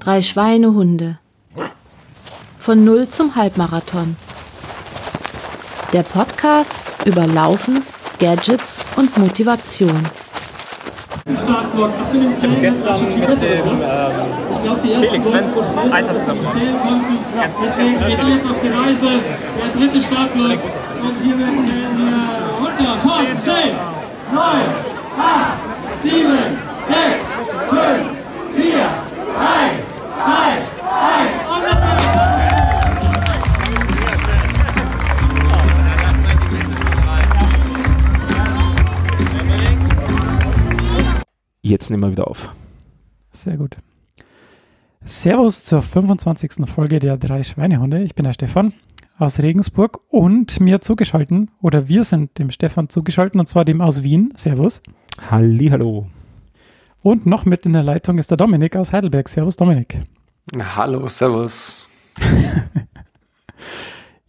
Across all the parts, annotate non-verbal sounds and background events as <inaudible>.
Drei Schweinehunde. Von Null zum Halbmarathon. Der Podcast über Laufen, Gadgets und Motivation. Startblock. Was mit dem Zählen gestern mit dem oder? ähm, Ich glaube, die ersten Felix Wenz Gruppen konnten Einser zusammen. zählen konnten. Deswegen geht los auf die Reise. Der dritte Startblock. Und hiermit zählen wir runter von 10, 9, 8, 7, 6, 5, 4, 3, 2, 1. Und das Jetzt nehmen wir wieder auf. Sehr gut. Servus zur 25. Folge der drei Schweinehunde. Ich bin der Stefan aus Regensburg und mir zugeschalten, oder wir sind dem Stefan zugeschalten, und zwar dem aus Wien. Servus. Hallo. Und noch mit in der Leitung ist der Dominik aus Heidelberg. Servus, Dominik. Hallo, Servus. <laughs>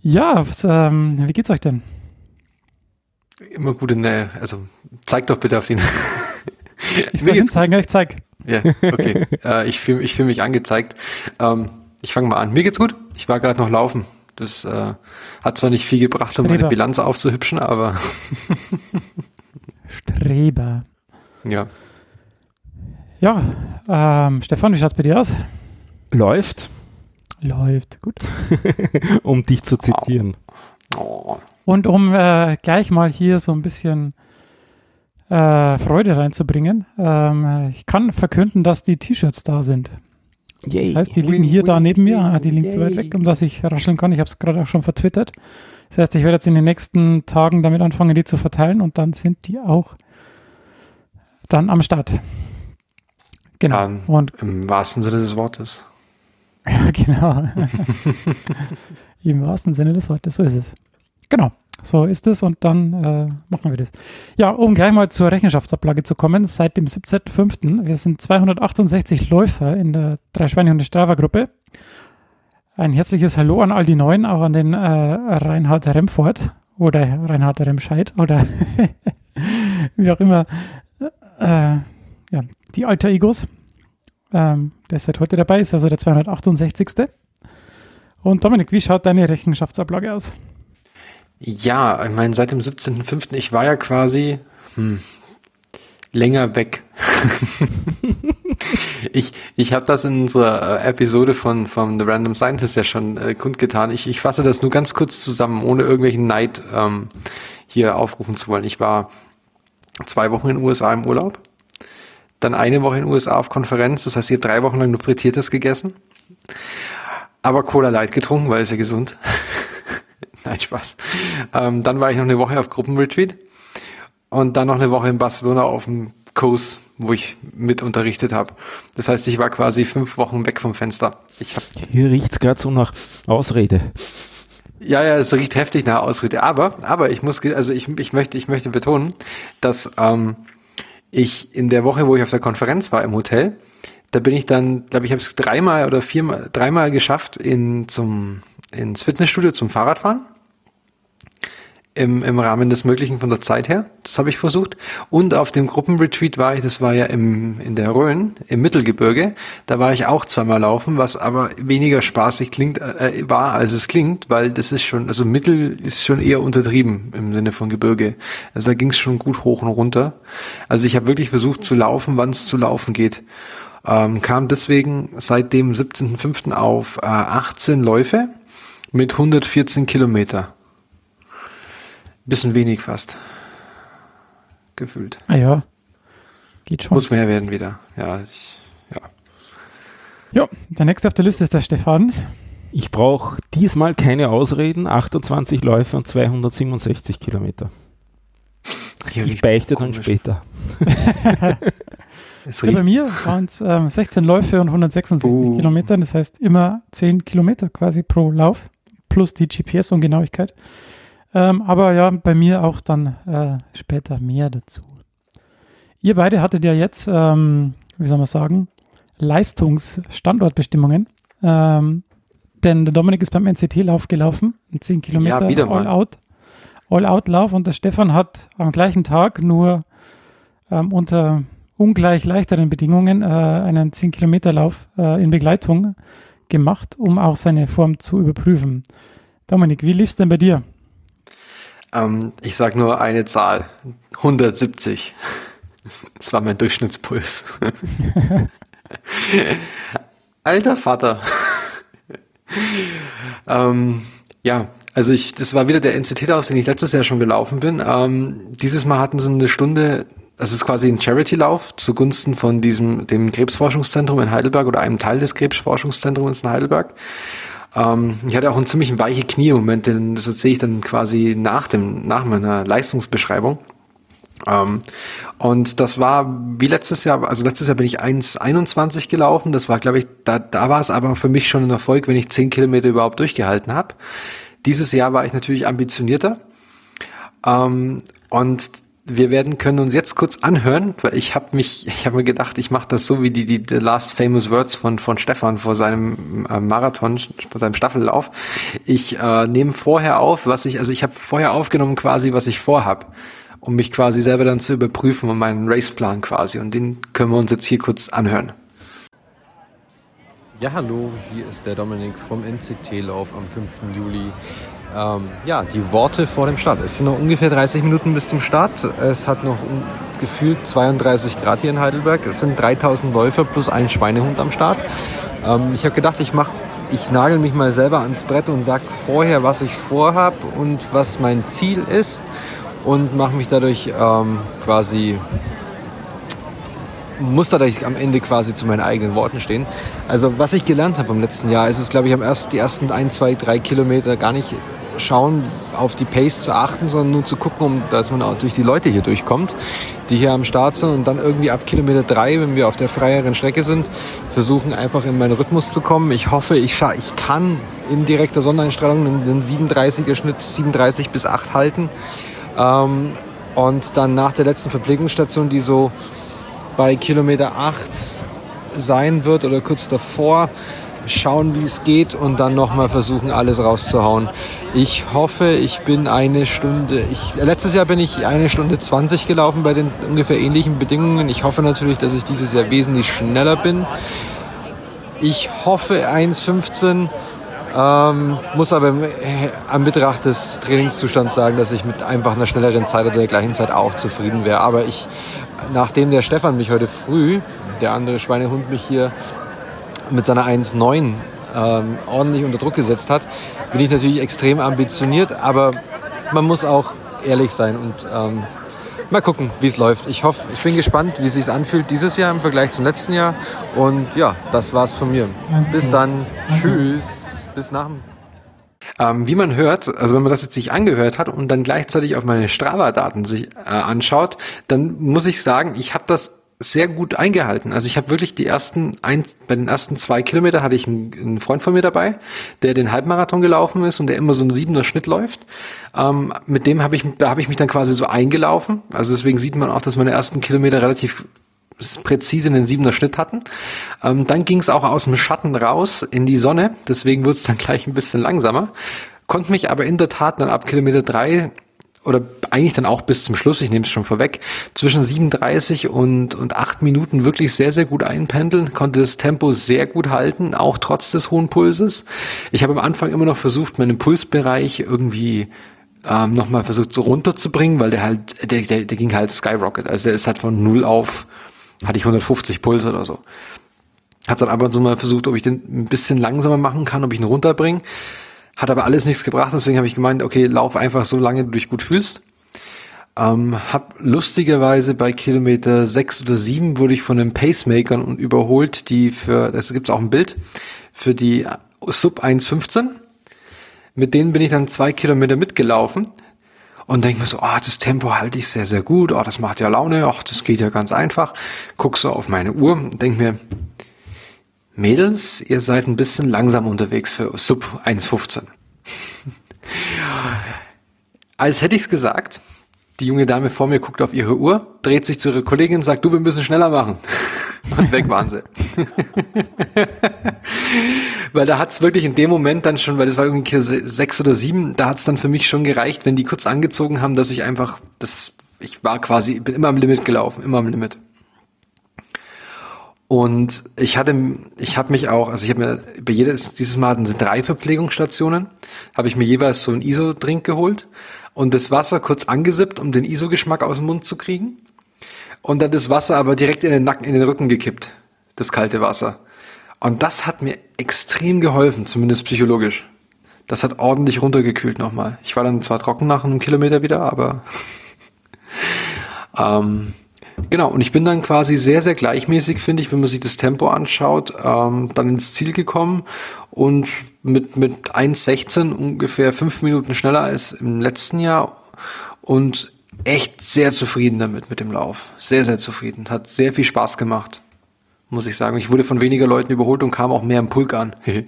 Ja, was, ähm, wie geht's euch denn? Immer gute Nähe. Also zeig doch bitte auf den. Ich soll hinzeigen, ich zeig. Ja, okay. <laughs> äh, ich fühle ich fühl mich angezeigt. Ähm, ich fange mal an. Mir geht's gut. Ich war gerade noch laufen. Das äh, hat zwar nicht viel gebracht, um meine Streber. Bilanz aufzuhübschen, aber Streber. ja. Ja, ähm, Stefan, wie schaut's bei dir aus? Läuft, Läuft, gut. <laughs> um dich zu zitieren. Und um äh, gleich mal hier so ein bisschen äh, Freude reinzubringen, ähm, ich kann verkünden, dass die T-Shirts da sind. Yay. Das heißt, die liegen hier da neben mir. Ah, die liegen zu weit weg, um dass ich rascheln kann. Ich habe es gerade auch schon vertwittert. Das heißt, ich werde jetzt in den nächsten Tagen damit anfangen, die zu verteilen und dann sind die auch dann am Start. Genau. Ähm, Und Im wahrsten Sinne des Wortes. <laughs> ja, genau. <laughs> Im wahrsten Sinne des Wortes, so ist es. Genau, so ist es und dann äh, machen wir das. Ja, um gleich mal zur Rechenschaftsablage zu kommen, seit dem 17.05. Wir sind 268 Läufer in der Drei-Schweinehunde Strava-Gruppe. Ein herzliches Hallo an all die Neuen, auch an den äh, Reinhard Remfort oder Reinhard Remscheid oder <laughs> wie auch immer. Äh, ja, die Alter Egos ähm, der seit heute dabei ist, also der 268. Und Dominik, wie schaut deine Rechenschaftsablage aus? Ja, ich meine, seit dem 17.05. Ich war ja quasi hm, länger weg. <laughs> ich ich habe das in unserer äh, Episode von, von The Random Scientist ja schon äh, kundgetan. Ich, ich fasse das nur ganz kurz zusammen, ohne irgendwelchen Neid ähm, hier aufrufen zu wollen. Ich war zwei Wochen in den USA im Urlaub, dann eine Woche in den USA auf Konferenz. Das heißt, ich habe drei Wochen lang nur Frittiertes gegessen, aber Cola Light getrunken, weil es ja gesund. <laughs> Nein, Spaß. Ähm, dann war ich noch eine Woche auf Gruppenretreat und dann noch eine Woche in Barcelona auf dem Kurs, wo ich mit unterrichtet habe. Das heißt, ich war quasi fünf Wochen weg vom Fenster. Ich habe Hier riecht's gerade so nach Ausrede. ja, ja, es riecht heftig nach Ausrede. Aber, aber ich muss, also ich, ich möchte, ich möchte betonen, dass ähm, ich in der Woche, wo ich auf der Konferenz war im Hotel, da bin ich dann, glaube ich, habe es dreimal oder viermal, dreimal geschafft in zum ins Fitnessstudio zum Fahrradfahren. Im, Im Rahmen des Möglichen von der Zeit her. Das habe ich versucht. Und auf dem Gruppenretreat war ich, das war ja im, in der Rhön, im Mittelgebirge. Da war ich auch zweimal laufen, was aber weniger spaßig klingt, äh, war, als es klingt, weil das ist schon, also Mittel ist schon eher untertrieben im Sinne von Gebirge. Also da ging es schon gut hoch und runter. Also ich habe wirklich versucht zu laufen, wann es zu laufen geht. Ähm, kam deswegen seit dem 17.05. auf äh, 18 Läufe mit 114 Kilometer. Bisschen wenig fast. Gefühlt. Ah ja, geht schon. Muss mehr werden wieder. Ja, ich, ja. Ja, der nächste auf der Liste ist der Stefan. Ich brauche diesmal keine Ausreden. 28 Läufe und 267 Kilometer. Hier Ich beichte dann komisch. später. <laughs> Es Ja, bei mir waren es ähm, 16 Läufe und 166 Uh. Kilometer. Das heißt immer 10 Kilometer quasi pro Lauf plus die GPS-Ungenauigkeit. Ähm, aber ja, bei mir auch dann äh, später mehr dazu. Ihr beide hattet ja jetzt, ähm, wie soll man sagen, Leistungsstandortbestimmungen. Ähm, denn der Dominik ist beim NCT-Lauf gelaufen, ein 10 Kilometer mal. All-Out. All-Out-Lauf und der Stefan hat am gleichen Tag nur ähm, unter ungleich leichteren Bedingungen äh, einen 10-Kilometer-Lauf äh, in Begleitung gemacht, um auch seine Form zu überprüfen. Dominik, wie lief es denn bei dir? Ähm, ich sage nur eine Zahl. 170. Das war mein Durchschnittspuls. <laughs> Alter Vater. <laughs> ähm, ja, also ich, das war wieder der NCT-Lauf, den ich letztes Jahr schon gelaufen bin. Ähm, dieses Mal hatten sie eine Stunde, das ist quasi ein Charity-Lauf zugunsten von diesem, dem Krebsforschungszentrum in Heidelberg oder einem Teil des Krebsforschungszentrums in Heidelberg. Ähm, ich hatte auch einen ziemlich weiche Knie im Moment, denn das erzähle ich dann quasi nach dem, nach meiner Leistungsbeschreibung. Ähm, und das war wie letztes Jahr, also letztes Jahr bin ich 1,21 gelaufen. Das war, glaube ich, da, da war es aber für mich schon ein Erfolg, wenn ich 10 Kilometer überhaupt durchgehalten habe. Dieses Jahr war ich natürlich ambitionierter. Ähm, und wir werden können uns jetzt kurz anhören, weil ich habe mich, ich habe mir gedacht, ich mache das so wie die, die The Last Famous Words von von Stefan vor seinem äh, Marathon, vor seinem Staffellauf. Ich äh, nehme vorher auf, was ich, also ich habe vorher aufgenommen quasi, was ich vorhab, um mich quasi selber dann zu überprüfen und meinen Raceplan quasi. Und den können wir uns jetzt hier kurz anhören. Ja, hallo, hier ist der Dominik vom NCT-Lauf am 5. Juli. Ähm, ja, die Worte vor dem Start. Es sind noch ungefähr 30 Minuten bis zum Start. Es hat noch gefühlt 32 Grad hier in Heidelberg. Es sind 3000 Läufer plus ein Schweinehund am Start. Ähm, ich habe gedacht, ich mache ich nagel mich mal selber ans Brett und sage vorher, was ich vorhab und was mein Ziel ist und mache mich dadurch ähm, quasi muss dadurch am Ende quasi zu meinen eigenen Worten stehen. Also was ich gelernt habe im letzten Jahr, ist es, glaube ich, am ersten, die ersten ein, zwei, drei Kilometer gar nicht schauen, auf die Pace zu achten, sondern nur zu gucken, um, dass man auch durch die Leute hier durchkommt, die hier am Start sind und dann irgendwie ab Kilometer drei, wenn wir auf der freieren Strecke sind, versuchen einfach in meinen Rhythmus zu kommen. Ich hoffe, ich, ich kann in direkter Sonneneinstrahlung den 37er Schnitt 37 bis 8 halten. Ähm, und dann nach der letzten Verpflegungsstation, die so bei Kilometer 8 sein wird oder kurz davor, schauen, wie es geht und dann nochmal versuchen, alles rauszuhauen. Ich hoffe, ich bin eine Stunde, ich, letztes Jahr bin ich eine Stunde 20 gelaufen bei den ungefähr ähnlichen Bedingungen. Ich hoffe natürlich, dass ich dieses Jahr wesentlich schneller bin. Ich hoffe 1,15. Ähm, muss aber im Anbetracht des Trainingszustands sagen, dass ich mit einfach einer schnelleren Zeit oder der gleichen Zeit auch zufrieden wäre. Aber ich nachdem der Stefan mich heute früh, der andere Schweinehund, mich hier mit seiner 1,9 ähm, ordentlich unter Druck gesetzt hat, bin ich natürlich extrem ambitioniert, aber man muss auch ehrlich sein und ähm, mal gucken, wie es läuft. Ich hoffe, ich bin gespannt, wie es sich anfühlt dieses Jahr im Vergleich zum letzten Jahr. Und ja, das war's von mir. Bis dann. Tschüss. Bis nach dem ähm, wie man hört, also wenn man das jetzt sich angehört hat und dann gleichzeitig auf meine Strava-Daten sich äh, anschaut, dann muss ich sagen, ich habe das sehr gut eingehalten. Also ich habe wirklich die ersten ein, bei den ersten zwei Kilometer hatte ich einen, einen, Freund von mir dabei, der den Halbmarathon gelaufen ist und der immer so einen siebener Schnitt läuft. Ähm, mit dem habe ich, da habe ich mich dann quasi so eingelaufen. Also deswegen sieht man auch, dass meine ersten Kilometer relativ präzise einen siebener Schnitt hatten. Ähm, dann ging es auch aus dem Schatten raus in die Sonne, deswegen wurde es dann gleich ein bisschen langsamer. Konnte mich aber in der Tat dann ab Kilometer drei oder eigentlich dann auch bis zum Schluss, ich nehme es schon vorweg, zwischen 37 und, und 8 Minuten wirklich sehr, sehr gut einpendeln, konnte das Tempo sehr gut halten, auch trotz des hohen Pulses. Ich habe am Anfang immer noch versucht, meinen Pulsbereich irgendwie ähm, nochmal versucht so runterzubringen, weil der halt, der, der, der ging halt Skyrocket. Also der ist halt von null auf hatte ich 150 Puls oder so. Hab dann aber so mal versucht, ob ich den ein bisschen langsamer machen kann, ob ich ihn runterbringe. Hat aber alles nichts gebracht, deswegen habe ich gemeint, okay, lauf einfach so lange du dich gut fühlst. Ähm, hab lustigerweise bei Kilometer 6 oder 7 wurde ich von den Pacemakern überholt, die für, das gibt's auch ein Bild, für die Sub 1.15. Mit denen bin ich dann zwei Kilometer mitgelaufen und denke mir so, ah, oh, das Tempo halte ich sehr, sehr gut, oh, das macht ja Laune, ach, das geht ja ganz einfach. Guck so auf meine Uhr und denke mir, Mädels, ihr seid ein bisschen langsam unterwegs für Sub 1,15. <laughs> Als hätte ich es gesagt, die junge Dame vor mir guckt auf ihre Uhr, dreht sich zu ihrer Kollegin und sagt, du, wir müssen schneller machen. <laughs> Und weg waren sie. <laughs> weil da hat's wirklich in dem Moment dann schon, weil das war irgendwie sechs oder sieben, da hat's dann für mich schon gereicht, wenn die kurz angezogen haben, dass ich einfach, das, ich war quasi, bin immer am Limit gelaufen, immer am Limit. Und ich hatte, ich habe mich auch, also ich habe mir bei jedes, dieses Mal hatten sie drei Verpflegungsstationen, habe ich mir jeweils so einen ISO-Drink geholt und das Wasser kurz angesippt, um den ISO-Geschmack aus dem Mund zu kriegen. Und dann das Wasser aber direkt in den Nacken, in den Rücken gekippt. Das kalte Wasser. Und das hat mir extrem geholfen, zumindest psychologisch. Das hat ordentlich runtergekühlt nochmal. Ich war dann zwar trocken nach einem Kilometer wieder, aber <laughs> ähm, Genau, und ich bin dann quasi sehr, sehr gleichmäßig, finde ich, wenn man sich das Tempo anschaut, ähm, dann ins Ziel gekommen und mit, mit 1,16 ungefähr fünf Minuten schneller als im letzten Jahr und echt sehr zufrieden damit, mit dem Lauf. Sehr, sehr zufrieden. Hat sehr viel Spaß gemacht, muss ich sagen. Ich wurde von weniger Leuten überholt und kam auch mehr im Pulk an. <laughs> ja,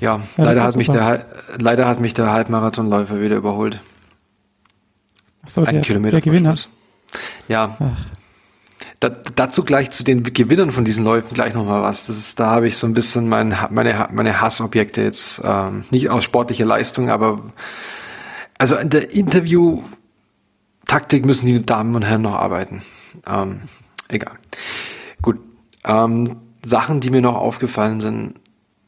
ja leider, hat mich der, leider hat mich der Halbmarathonläufer wieder überholt. So, ein der, Kilometer der Gewinner. Ja. Da, dazu gleich zu den Gewinnern von diesen Läufen gleich nochmal was. Das ist, da habe ich so ein bisschen mein, meine, meine Hassobjekte jetzt, ähm, nicht aus sportlicher Leistung, aber also in der Interview-Taktik müssen die Damen und Herren noch arbeiten. Ähm, egal. Gut. Ähm, Sachen, die mir noch aufgefallen sind.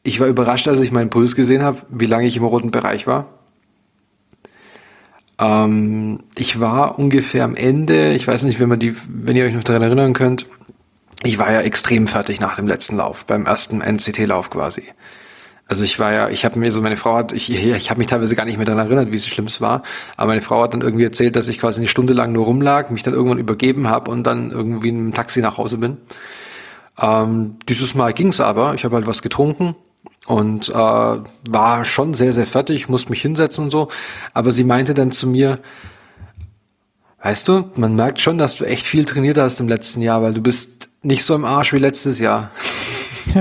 Ich war überrascht, als ich meinen Puls gesehen habe, wie lange ich im roten Bereich war. Ähm, ich war ungefähr am Ende, ich weiß nicht, wenn man die, wenn ihr euch noch daran erinnern könnt, ich war ja extrem fertig nach dem letzten Lauf, beim ersten NCT-Lauf quasi. Also ich war ja, ich habe mir so, meine Frau hat, ich, ich habe mich teilweise gar nicht mehr daran erinnert, wie es schlimm war, aber meine Frau hat dann irgendwie erzählt, dass ich quasi eine Stunde lang nur rumlag, mich dann irgendwann übergeben habe und dann irgendwie in einem Taxi nach Hause bin. Ähm, dieses Mal ging's aber, ich habe halt was getrunken, und äh, war schon sehr, sehr fertig, musste mich hinsetzen und so. Aber sie meinte dann zu mir, weißt du, man merkt schon, dass du echt viel trainiert hast im letzten Jahr, weil du bist nicht so im Arsch wie letztes Jahr. <laughs>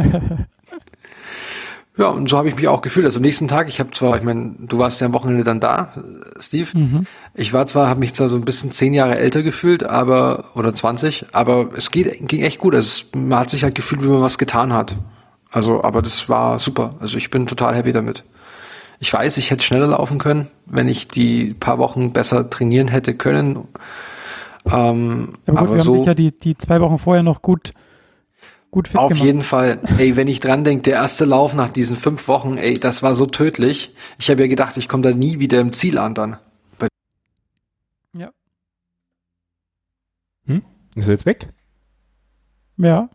ja, und so habe ich mich auch gefühlt. Also am nächsten Tag, ich habe zwar, ich meine, du warst ja am Wochenende dann da, Steve. Mhm. Ich war zwar, habe mich zwar so ein bisschen zehn Jahre älter gefühlt, aber oder 20, aber es geht, ging echt gut. Also es, man hat sich halt gefühlt, wie man was getan hat. Also, aber das war super. Also ich bin total happy damit. Ich weiß, ich hätte schneller laufen können, wenn ich die paar Wochen besser trainieren hätte können. Ähm, ja, aber, gut, aber wir so, haben dich ja die, die zwei Wochen vorher noch gut, gut fit Auf gemacht. jeden Fall. Ey, wenn ich dran denke, der erste Lauf nach diesen fünf Wochen, ey, das war so tödlich. Ich habe ja gedacht, ich komme da nie wieder im Ziel an dann. Ja. Hm? Ist er jetzt weg? Ja.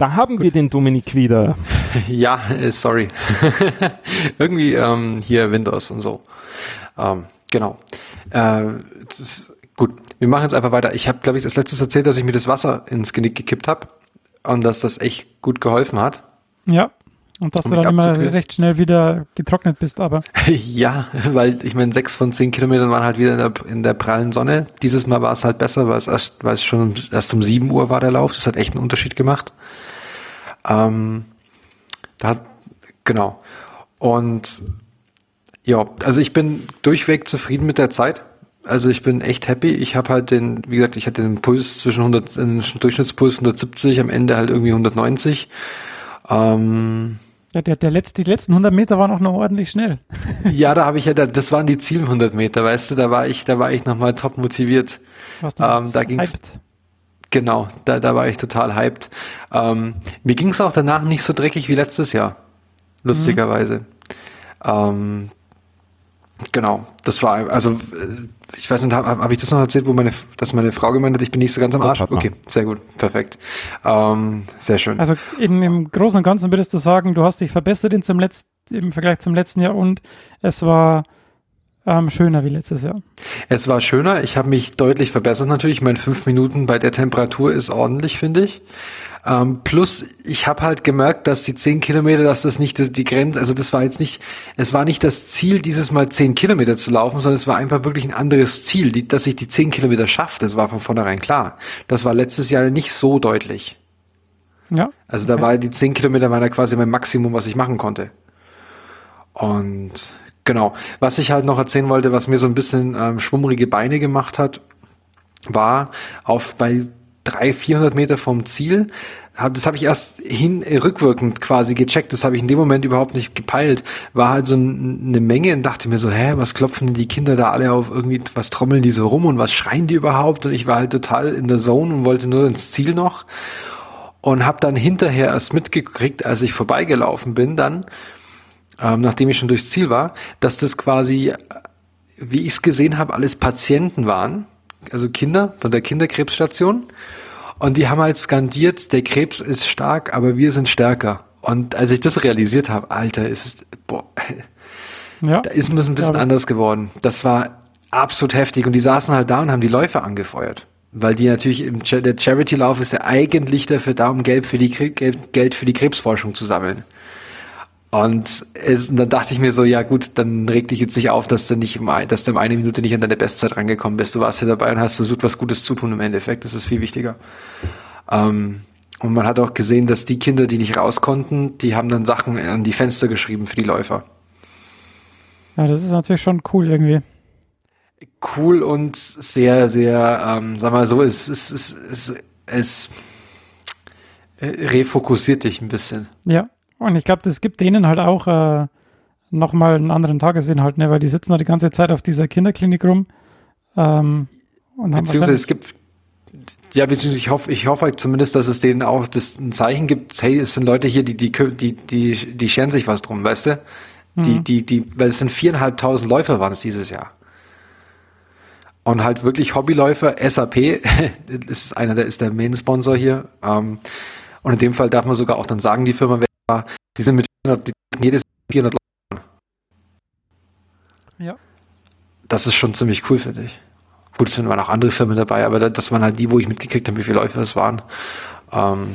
Da haben wir den Dominik wieder. <laughs> Ja, äh, sorry. <laughs> Irgendwie ähm, hier Windows und so. Ähm, genau. Äh, gut, wir machen jetzt einfach weiter. Ich habe, glaube ich, das letztes erzählt, dass ich mir das Wasser ins Genick gekippt habe und dass das echt gut geholfen hat. Ja. Und dass um du dann immer recht schnell wieder getrocknet bist, aber. <laughs> ja, weil ich meine, sechs von zehn Kilometern waren halt wieder in der, in der prallen Sonne. Dieses Mal war es halt besser, weil es erst, weil es schon erst um sieben Uhr war der Lauf. Das hat echt einen Unterschied gemacht. Ähm, da hat, genau. Und ja, also ich bin durchweg zufrieden mit der Zeit. Also ich bin echt happy. Ich habe halt den, wie gesagt, ich hatte den Puls zwischen 100, den Durchschnittspuls 170, am Ende halt irgendwie 190. Ähm, ja, der, der letzte, die letzten 100 Meter waren auch noch ordentlich schnell. <laughs> ja, da habe ich ja, das waren die Ziel 100 Meter, weißt du, da war ich, da war ich nochmal top motiviert. Was du ähm, da ging's, hyped. Genau, da, da war ich total hyped. Ähm, mir ging's auch danach nicht so dreckig wie letztes Jahr, lustigerweise. Mhm. Ähm, genau, das war, also äh, ich weiß nicht, habe hab ich das noch erzählt, wo meine, dass meine Frau gemeint hat, ich bin nicht so ganz am Arsch? Okay, sehr gut, perfekt. Ähm, sehr schön. Also in, im Großen und Ganzen würdest du sagen, du hast dich verbessert in zum Letzt, im Vergleich zum letzten Jahr und es war ähm, schöner wie letztes Jahr. Es war schöner, ich habe mich deutlich verbessert natürlich. Meine fünf Minuten bei der Temperatur ist ordentlich, finde ich. Ähm, plus, ich habe halt gemerkt, dass die zehn Kilometer, dass das nicht die, die Grenze, also das war jetzt nicht, es war nicht das Ziel, dieses Mal zehn Kilometer zu laufen, sondern es war einfach wirklich ein anderes Ziel, die, dass ich die zehn Kilometer schaffe. Das war von vornherein klar. Das war letztes Jahr nicht so deutlich. Ja. Also da okay. war die zehn Kilometer da quasi mein Maximum, was ich machen konnte. Und genau, was ich halt noch erzählen wollte, was mir so ein bisschen ähm, schwummrige Beine gemacht hat, war auf bei 300, 400 Meter vom Ziel das habe ich erst hin äh, rückwirkend quasi gecheckt, das habe ich in dem Moment überhaupt nicht gepeilt. War halt so ein, eine Menge und dachte mir so, hä, was klopfen denn die Kinder da alle auf irgendwie, was trommeln die so rum und was schreien die überhaupt? Und ich war halt total in der Zone und wollte nur ins Ziel noch und habe dann hinterher erst mitgekriegt, als ich vorbeigelaufen bin, dann, ähm, nachdem ich schon durchs Ziel war, dass das quasi, wie ich es gesehen habe, alles Patienten waren, also Kinder von der Kinderkrebsstation. Und die haben halt skandiert, der Krebs ist stark, aber wir sind stärker. Und als ich das realisiert habe, Alter, ist es, boah, <laughs> ja, da ist es ein bisschen anders geworden. Das war absolut heftig. Und die saßen halt da und haben die Läufer angefeuert. Weil die natürlich, im, der Charity-Lauf ist ja eigentlich dafür da, um Geld für die, Geld für die Krebsforschung zu sammeln. Und, es, und dann dachte ich mir so, ja gut, dann reg dich jetzt nicht auf, dass du nicht, dass du in einer Minute nicht an deine Bestzeit rangekommen bist. Du warst hier dabei und hast versucht, was Gutes zu tun im Endeffekt. Das ist viel wichtiger. Ähm, und man hat auch gesehen, dass die Kinder, die nicht raus konnten, die haben dann Sachen an die Fenster geschrieben für die Läufer. Ja, das ist natürlich schon cool irgendwie. Cool und sehr, sehr, ähm, sag mal so, es, es, es, es, es refokussiert dich ein bisschen. Ja, und ich glaube, das gibt denen halt auch äh, nochmal einen anderen Tagesinhalt, ne? weil die sitzen da die ganze Zeit auf dieser Kinderklinik rum. Ähm, beziehungsweise es gibt, ja, beziehungsweise ich hoffe, ich hoffe halt zumindest, dass es denen auch das ein Zeichen gibt, hey, es sind Leute hier, die, die, die, die, die scheren sich was drum, weißt du? Die, mhm. die, die, weil es sind viereinhalbtausend Läufer waren es dieses Jahr. Und halt wirklich Hobbyläufer, SAP, <laughs> das ist einer, der ist der Main-Sponsor hier. Ähm, und in dem Fall darf man sogar auch dann sagen, die Firma, die sind mit 400, die jedes 400 Leute. Ja. Das ist schon ziemlich cool, finde ich. Gut, es sind immer noch andere Firmen dabei, aber das waren halt die, wo ich mitgekriegt habe, wie viele Läufer es waren. Ähm,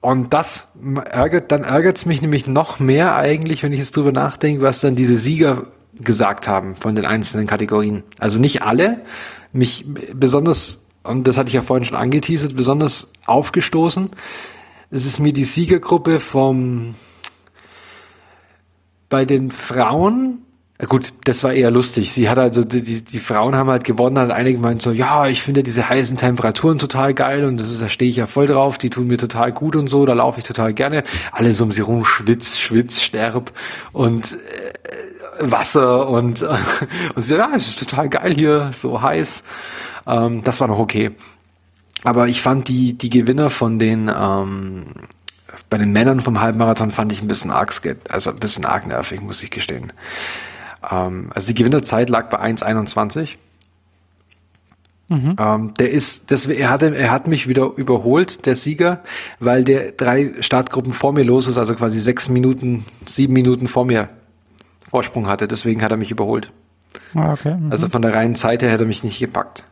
und das ärgert, dann ärgert es mich nämlich noch mehr eigentlich, wenn ich jetzt drüber nachdenke, was dann diese Sieger gesagt haben von den einzelnen Kategorien. Also nicht alle, mich besonders, und das hatte ich ja vorhin schon angeteasert, besonders aufgestoßen, es ist mir die Siegergruppe vom bei den Frauen. Gut, das war eher lustig. Sie hat also die, die, die Frauen haben halt gewonnen, hat einige gemeint so, ja, ich finde diese heißen Temperaturen total geil und das ist, da stehe ich ja voll drauf, die tun mir total gut und so, da laufe ich total gerne. Alle so um sie rum, schwitz, schwitz, sterb und äh, Wasser und, <laughs> und sie, ja, es ist total geil hier, so heiß. Ähm, das war noch okay. Aber ich fand die, die Gewinner von den, ähm, bei den Männern vom Halbmarathon fand ich ein bisschen arg, also ein bisschen arg nervig, muss ich gestehen. Ähm, also die Gewinnerzeit lag bei 1,21. Mhm. Ähm, der ist, das, er, hat, er hat mich wieder überholt, der Sieger, weil der drei Startgruppen vor mir los ist, also quasi sechs Minuten, sieben Minuten vor mir Vorsprung hatte. Deswegen hat er mich überholt. Ah, okay. Mhm. Also von der reinen Zeit her hätte er mich nicht gepackt.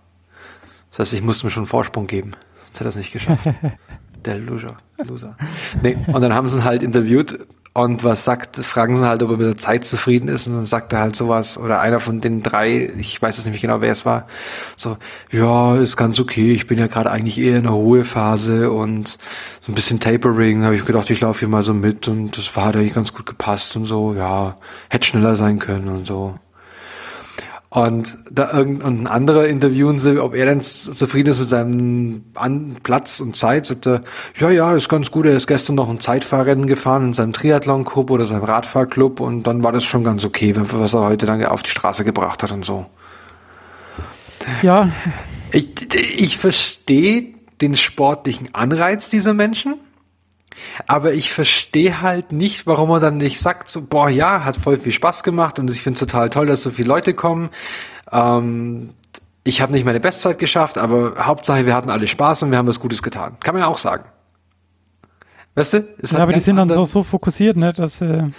Das heißt, ich musste mir schon Vorsprung geben. Sonst hat er es nicht geschafft. <laughs> Der Loser. Loser. Nee, und dann haben sie ihn halt interviewt und was sagt, fragen sie halt, ob er mit der Zeit zufrieden ist und dann sagt er halt sowas, oder einer von den drei, ich weiß jetzt nicht genau, wer es war, so, ja, ist ganz okay, ich bin ja gerade eigentlich eher in einer Ruhephase und so ein bisschen Tapering, habe ich gedacht, ich laufe hier mal so mit und das war, hat eigentlich ganz gut gepasst und so, ja, hätte schneller sein können und so. Und da irgendein anderer interviewen sie, ob er denn zufrieden ist mit seinem An Platz und Zeit. Sagt er, ja, ja, ist ganz gut. Er ist gestern noch ein Zeitfahrrennen gefahren in seinem Triathlon-Club oder seinem Radfahrclub und dann war das schon ganz okay, was er heute dann auf die Straße gebracht hat und so. Ja. Ich, ich verstehe den sportlichen Anreiz dieser Menschen. Aber ich verstehe halt nicht, warum man dann nicht sagt, so, boah, ja, hat voll viel Spaß gemacht und ich finde es total toll, dass so viele Leute kommen. Ähm, ich habe nicht meine Bestzeit geschafft, aber Hauptsache, wir hatten alle Spaß und wir haben was Gutes getan. Kann man ja auch sagen. Weißt du? Ist ja, aber die sind dann so, so fokussiert, ne, dass. Äh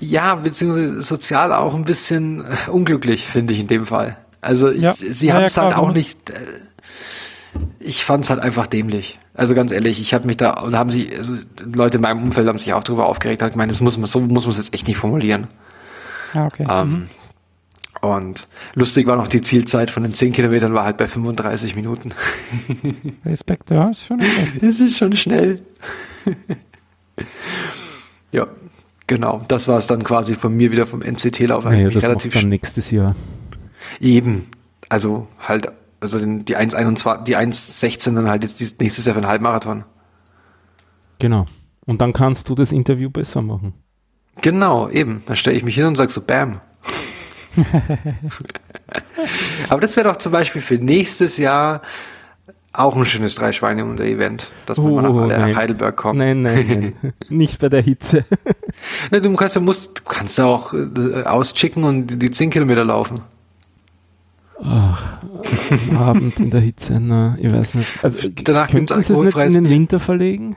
ja, beziehungsweise sozial auch ein bisschen unglücklich, finde ich in dem Fall. Also ja. ich, sie ja, haben es ja, halt auch nicht. Äh, ich fand es halt einfach dämlich. Also ganz ehrlich, ich habe mich da, und haben sich, also Leute in meinem Umfeld haben sich auch darüber aufgeregt, hat gemeint, das muss man, so muss man es jetzt echt nicht formulieren. Ja, okay. Ähm, mhm. Und lustig war noch die Zielzeit von den 10 Kilometern war halt bei 35 Minuten. <laughs> Respekt, ja, ist schon <laughs> schnell. Das ist schon schnell. ja, genau. Das war es dann quasi von mir wieder vom NCT-Lauf. Naja, das relativ dann nächstes Jahr. Eben. Also halt also den, die 1,21, die 1,16 dann halt jetzt nächstes Jahr für einen Halbmarathon. Genau. Und dann kannst du das Interview besser machen. Genau, eben. Dann stelle ich mich hin und sage so, bam. <laughs> Aber das wäre doch zum Beispiel für nächstes Jahr auch ein schönes drei Schweine unter Event, dass man Oh, mal nach nein. Heidelberg kommt. Nein, nein, nein. <laughs> Nicht bei der Hitze. Ne, du kannst, du musst, du kannst ja auch äh, auschecken und die, die 10 Kilometer laufen. Ach, am Abend in der Hitze, na, ich weiß nicht. Also, Danach Sie es nicht in den. Winter verlegen?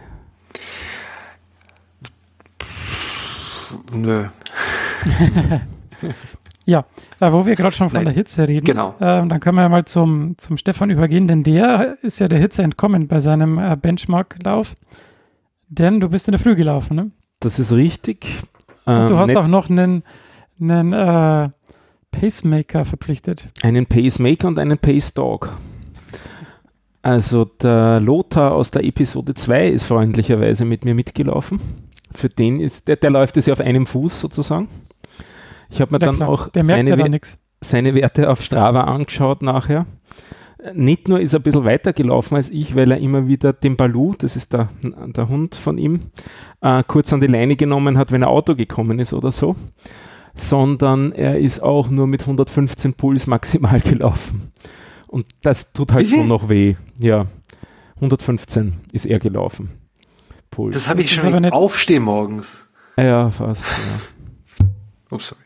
Nö. <laughs> Ja, äh, wo wir gerade schon von Nein. der Hitze reden, Genau. ähm, dann können wir ja mal zum, zum Stefan übergehen, denn der ist ja der Hitze entkommen bei seinem äh, Benchmark-Lauf. Denn du bist in der Früh gelaufen, ne? Das ist richtig. Und Ähm, du hast auch noch einen, einen äh, Pacemaker verpflichtet. einen Pacemaker und einen Pace Dog. Also der Lothar aus der Episode 2 ist freundlicherweise mit mir mitgelaufen. Für den ist, der, der läuft es ja auf einem Fuß sozusagen. Ich habe mir Ja, dann klar, auch seine, ja We- seine Werte auf Strava angeschaut nachher. Nicht nur ist er ein bisschen weiter gelaufen als ich, weil er immer wieder den Balu, das ist der, der Hund von ihm, äh, kurz an die Leine genommen hat, wenn er Auto gekommen ist oder so, sondern er ist auch nur mit 115 Puls maximal <laughs> gelaufen. Und das tut halt viel? schon noch weh. Ja, 115 ist er gelaufen. Puls. Das habe ich Das schon, nicht- aufstehe morgens. ja, fast. Ja. <laughs> Ups, sorry.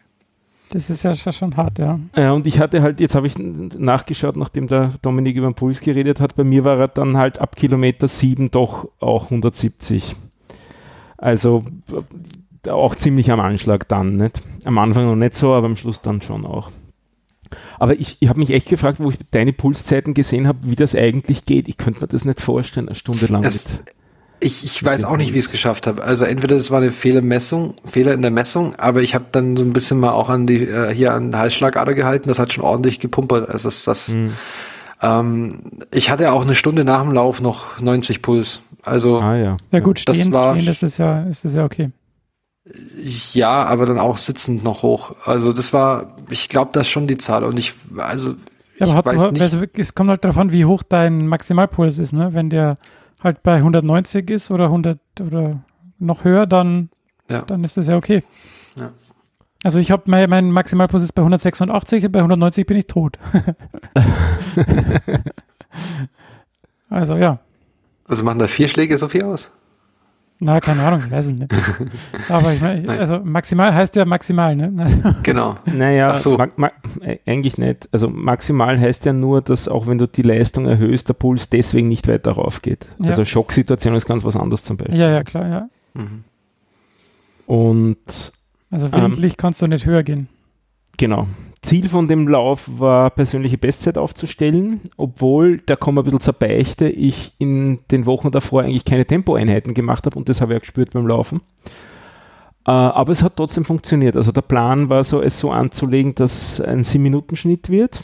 Das ist ja schon- hart, ja. Ja, und ich hatte halt, jetzt habe ich nachgeschaut, nachdem der Dominik über den Puls geredet hat, bei mir war er dann halt ab Kilometer 7 doch auch 170. Also auch ziemlich am Anschlag dann, nicht? Am Anfang noch nicht so, aber am Schluss dann schon auch. Aber ich, ich habe mich echt gefragt, wo ich deine Pulszeiten gesehen habe, wie das eigentlich geht. Ich könnte mir das nicht vorstellen, eine Stunde lang. Es- mit. Ich, ich weiß auch nicht, wie ich es geschafft habe. Also entweder das war eine Fehlermessung, Fehler in der Messung, aber ich habe dann so ein bisschen mal auch an die äh, hier an die Halsschlagader gehalten. Das hat schon ordentlich gepumpert. Also das, das Hm. ähm, ich hatte auch eine Stunde nach dem Lauf noch 90 Puls. Also Ah ja. Ja gut, Das stehen, war- stehen ist es ja, ist es ja okay. Ja, aber dann auch sitzend noch hoch. Also das war, ich glaube, das ist schon die Zahl. Und ich, also Ja, ich aber hat, weiß nicht. also es kommt halt darauf an, wie hoch dein Maximalpuls ist, ne? Wenn der halt bei 190 ist oder 100 oder noch höher, dann, Ja. dann ist das ja okay. Ja. Also ich habe mein, mein Maximalpuls ist bei 186, bei 190 bin ich tot. <laughs> <laughs> also ja, Also machen da vier Schläge so viel aus? Na keine Ahnung, ich weiß es nicht. Aber ich meine, also maximal heißt ja maximal, ne? Also, <laughs> Genau. Naja, Ach so. ma ma äh, eigentlich nicht. Also maximal heißt ja nur, dass auch wenn du die Leistung erhöhst, der Puls deswegen nicht weiter raufgeht. Ja. Also Schocksituation ist ganz was anderes zum Beispiel. ja, ja, klar, ja. Mhm. Und Also Ähm. willentlich kannst du nicht höher gehen. genau. Ziel von dem Lauf war, persönliche Bestzeit aufzustellen, obwohl, da kommen wir ein bisschen zur Beichte, ich in den Wochen davor eigentlich keine Tempoeinheiten gemacht habe und das habe ich auch gespürt beim Laufen. Äh, aber es hat trotzdem funktioniert. Also der Plan war so, es so anzulegen, dass ein 7-Minuten-Schnitt wird.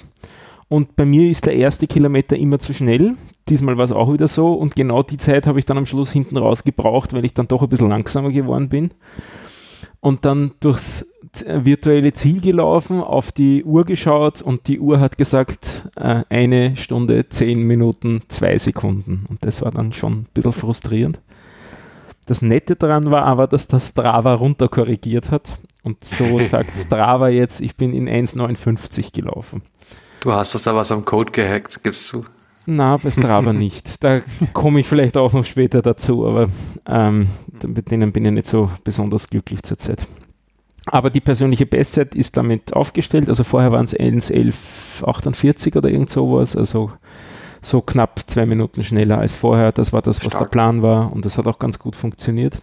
Und bei mir ist der erste Kilometer immer zu schnell. Diesmal war es auch wieder so. Und genau die Zeit habe ich dann am Schluss hinten raus gebraucht, weil ich dann doch ein bisschen langsamer geworden bin. Und dann durchs virtuelle Ziel gelaufen, auf die Uhr geschaut und die Uhr hat gesagt, äh, eine Stunde, zehn Minuten, zwei Sekunden. Und das war dann schon ein bisschen frustrierend. Das Nette daran war aber, dass das Strava runterkorrigiert hat. Und so <laughs> sagt Strava jetzt, ich bin in 1,59 gelaufen. Du hast doch da was am Code gehackt, gibst du. Na, bei Strava nicht. <laughs> Da komme ich vielleicht auch noch später dazu, aber ähm, mit denen bin ich nicht so besonders glücklich zurzeit. Aber die persönliche Bestzeit ist damit aufgestellt. Also vorher waren es 1,1148 oder irgend sowas. Also so knapp zwei Minuten schneller als vorher. Das war das, was Stark. der Plan war und das hat auch ganz gut funktioniert.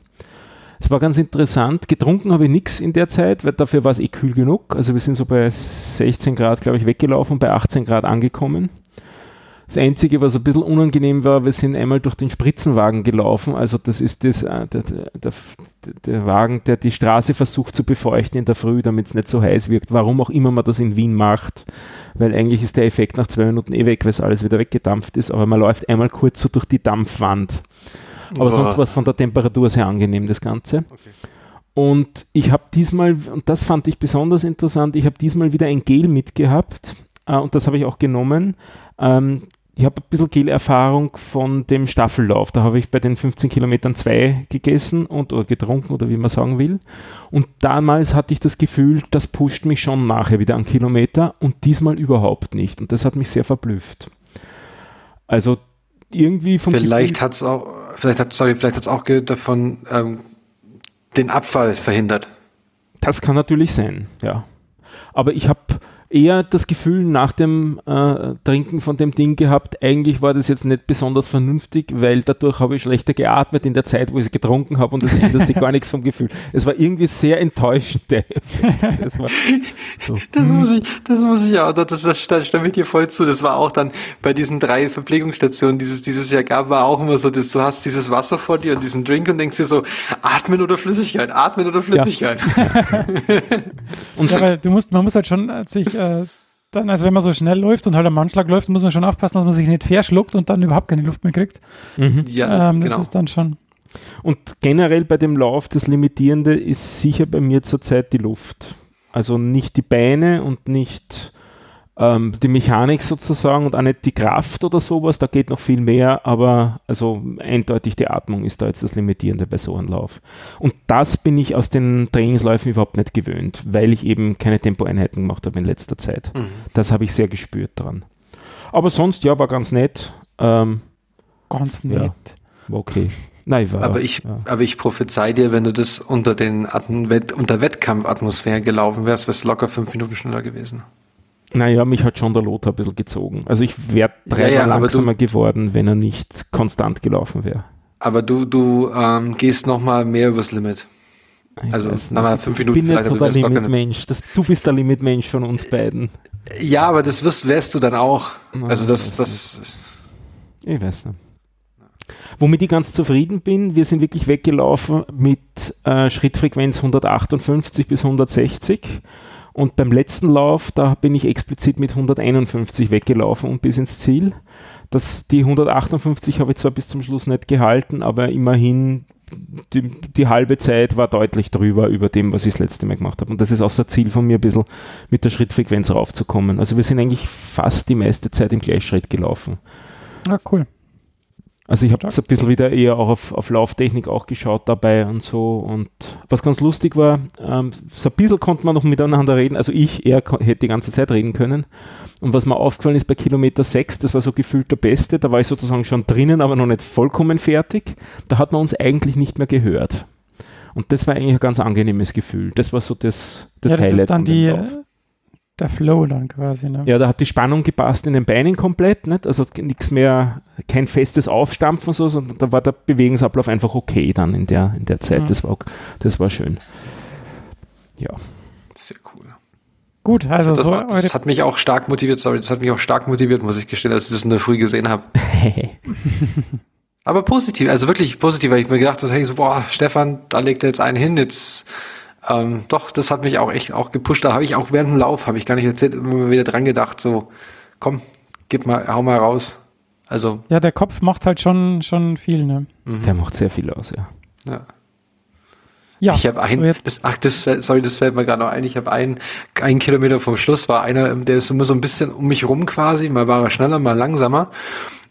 Es war ganz interessant. Getrunken habe ich nichts in der Zeit, weil dafür war es eh kühl genug. Also wir sind so bei 16 Grad, glaube ich, weggelaufen, bei 18 Grad angekommen. Das Einzige, was ein bisschen unangenehm war, wir sind einmal durch den Spritzenwagen gelaufen. Also das ist das, äh, der, der, der, Wagen, der die Straße versucht zu befeuchten in der Früh, damit es nicht so heiß wirkt. Warum auch immer man das in Wien macht. Weil eigentlich ist der Effekt nach zwei Minuten eh weg, weil es alles wieder weggedampft ist. Aber man läuft einmal kurz so durch die Dampfwand. Aber Boah. sonst war es von der Temperatur sehr angenehm, das Ganze. Und ich habe diesmal, und das fand ich besonders interessant, ich habe diesmal wieder ein Gel mitgehabt äh, und das habe ich auch genommen. Ähm, ich habe ein bisschen Gelerfahrung von dem Staffellauf. Da habe ich bei den 15 Kilometern zwei gegessen und oder getrunken oder wie man sagen will. Und damals hatte ich das Gefühl, das pusht mich schon nachher wieder an Kilometer und diesmal überhaupt nicht. Und das hat mich sehr verblüfft. Also irgendwie vom Vielleicht hat es auch, vielleicht hat, sorry, vielleicht hat es auch davon ähm, den Abfall verhindert. Das kann natürlich sein, ja. Aber ich habe eher das Gefühl nach dem äh, Trinken von dem Ding gehabt, eigentlich war das jetzt nicht besonders vernünftig, weil dadurch habe ich schlechter geatmet in der Zeit, wo ich es getrunken habe und es ändert sich gar nichts vom Gefühl. Es war irgendwie sehr enttäuschend. Das, war so. das, muss ich, das muss ich auch, das, das, das stimme ich dir voll zu. Das war auch dann bei diesen drei Verpflegungsstationen, die es dieses Jahr gab, war auch immer so, dass du hast dieses Wasser vor dir und diesen Drink und denkst dir so, atmen oder Flüssigkeit, atmen oder Flüssigkeit. Ja. und <laughs> ja, weil du musst, man muss halt schon sich äh, dann, also wenn man so schnell läuft und halt am Anschlag läuft, muss man schon aufpassen, dass man sich nicht verschluckt und dann überhaupt keine Luft mehr kriegt. Mhm. Ja, ähm, das genau. ist dann schon. Und generell bei dem Lauf, das Limitierende ist sicher bei mir zurzeit die Luft. Also nicht die Beine und nicht ähm, die Mechanik sozusagen und auch nicht die Kraft oder sowas, da geht noch viel mehr, aber also eindeutig die Atmung ist da jetzt das Limitierende bei so einem Lauf. Und das bin ich aus den Trainingsläufen überhaupt nicht gewöhnt, weil ich eben keine Tempoeinheiten gemacht habe in letzter Zeit. Mhm. Das habe ich sehr gespürt dran. Aber sonst, ja, war ganz nett. Ähm, ganz nett. Ja, okay. Nein, war, aber ich, ja. aber ich prophezei dir, wenn du das unter den unter Wettkampfatmosphäre gelaufen wärst, wärst du locker fünf Minuten schneller gewesen. Naja, mich hat schon der Lothar ein bisschen gezogen. Also ich wäre dreimal ja, ja, langsamer du, geworden, wenn er nicht konstant gelaufen wäre. Aber du, du ähm, gehst nochmal mehr übers Limit. also nochmal fünf Minuten. Ich bin nicht so der Limitmensch. Du bist der Limitmensch von uns beiden. Ja, aber das wirst, wärst du dann auch. Na, also das, das. Ich weiß nicht. Womit ich ganz zufrieden bin, wir sind wirklich weggelaufen mit äh, Schrittfrequenz 158 bis 160 und beim letzten Lauf, da bin ich explizit mit 151 weggelaufen und bis ins Ziel. Das, die 158 habe ich zwar bis zum Schluss nicht gehalten, aber immerhin die, die, halbe Zeit war deutlich drüber über dem, was ich das letzte Mal gemacht habe. Und das ist ein Ziel von mir, ein bisschen mit der Schrittfrequenz raufzukommen. Also wir sind eigentlich fast die meiste Zeit im Gleichschritt gelaufen. Ah, cool. Also ich habe so ein bisschen wieder eher auch auf, auf Lauftechnik auch geschaut dabei und so. Und was ganz lustig war, ähm, so ein bisschen konnte man noch miteinander reden. Also ich, er hätte die ganze Zeit reden können. Und was mir aufgefallen ist bei Kilometer 6, das war so gefühlt der Beste, da war ich sozusagen schon drinnen, aber noch nicht vollkommen fertig. Da hat man uns eigentlich nicht mehr gehört. Und das war eigentlich ein ganz angenehmes Gefühl. Das war so das, das ja, das Highlight. Ist dann die, der Flow dann quasi. Ne? Ja, da hat die Spannung gepasst in den Beinen komplett, nicht? also nichts mehr, kein festes Aufstampfen, so, sondern da war der Bewegungsablauf einfach okay dann in der, in der Zeit. Mhm. Das, war, das war schön. Ja. Sehr cool. Gut, also das, so das hat mich auch stark motiviert, sorry, das hat mich auch stark motiviert, muss ich gestehen, als ich das in der Früh gesehen habe. <laughs> Aber positiv, also wirklich positiv, weil ich mir gedacht habe, hey, so, boah, Stefan, da legt er jetzt einen hin, jetzt ähm, doch, das hat mich auch echt auch gepusht. Da habe ich auch während dem Lauf, habe ich gar nicht erzählt, immer wieder dran gedacht, so, komm, gib mal, hau mal raus. Also. Ja, der Kopf macht halt schon, schon viel, ne? Mhm. Der macht sehr viel aus, ja. Ja. Ja, ich habe ein, so das, ach, das, sorry, das fällt mir gerade noch ein. Ich habe einen, einen Kilometer vom Schluss war einer, der ist immer so ein bisschen um mich rum quasi. Mal war er schneller, mal langsamer.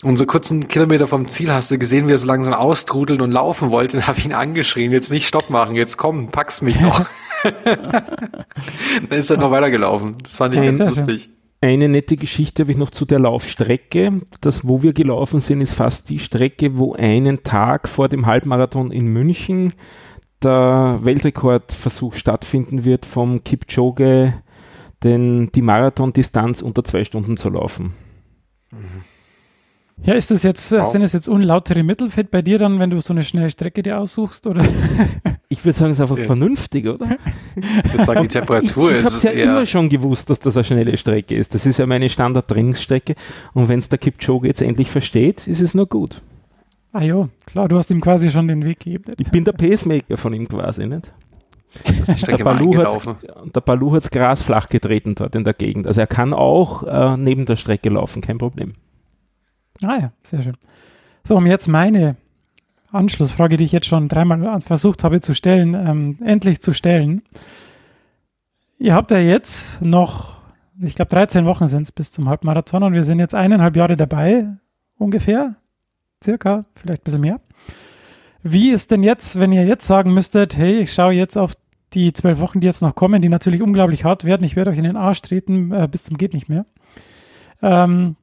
Und so kurzen Kilometer vom Ziel hast du gesehen, wie er so langsam austrudeln und laufen wollte. Dann habe ich ihn angeschrien, jetzt nicht Stopp machen, jetzt komm, pack's mich noch. <laughs> Dann ist er noch weitergelaufen. Das fand ich ganz lustig. Eine nette Geschichte habe ich noch zu der Laufstrecke. Das, wo wir gelaufen sind, ist fast die Strecke, wo einen Tag vor dem Halbmarathon in München der Weltrekordversuch stattfinden wird, vom Kipchoge den, die Marathondistanz unter zwei Stunden zu laufen. Mhm. Ja, ist das jetzt, wow. sind es jetzt unlautere Mittelfett bei dir dann, wenn du so eine schnelle Strecke dir aussuchst? Oder? <laughs> Ich würde sagen, es ist einfach ja. vernünftig, oder? Ich würde sagen, die Temperatur ich, ich ist. Ich habe ja immer schon gewusst, dass das eine schnelle Strecke ist. Das ist ja meine Standard-Trainingsstrecke. Und wenn es der Kipchoge jetzt endlich versteht, ist es nur gut. Ah ja, klar, du hast ihm quasi schon den Weg gegeben. Ich bin der Pacemaker von ihm quasi, nicht? der Balu, hat, der Balu hat das Gras flach getreten dort in der Gegend. Also er kann auch äh, neben der Strecke laufen, kein Problem. Ah ja, sehr schön. So, um jetzt meine Anschlussfrage, die ich jetzt schon dreimal versucht habe zu stellen, ähm, endlich zu stellen. Ihr habt ja jetzt noch ich glaube 13 Wochen sind es bis zum Halbmarathon und wir sind jetzt eineinhalb Jahre dabei, ungefähr, circa, vielleicht ein bisschen mehr. Wie ist denn jetzt, wenn ihr jetzt sagen müsstet, hey, ich schaue jetzt auf die zwölf Wochen, die jetzt noch kommen, die natürlich unglaublich hart werden, ich werde euch in den Arsch treten äh, bis zum geht nicht mehr. Ähm,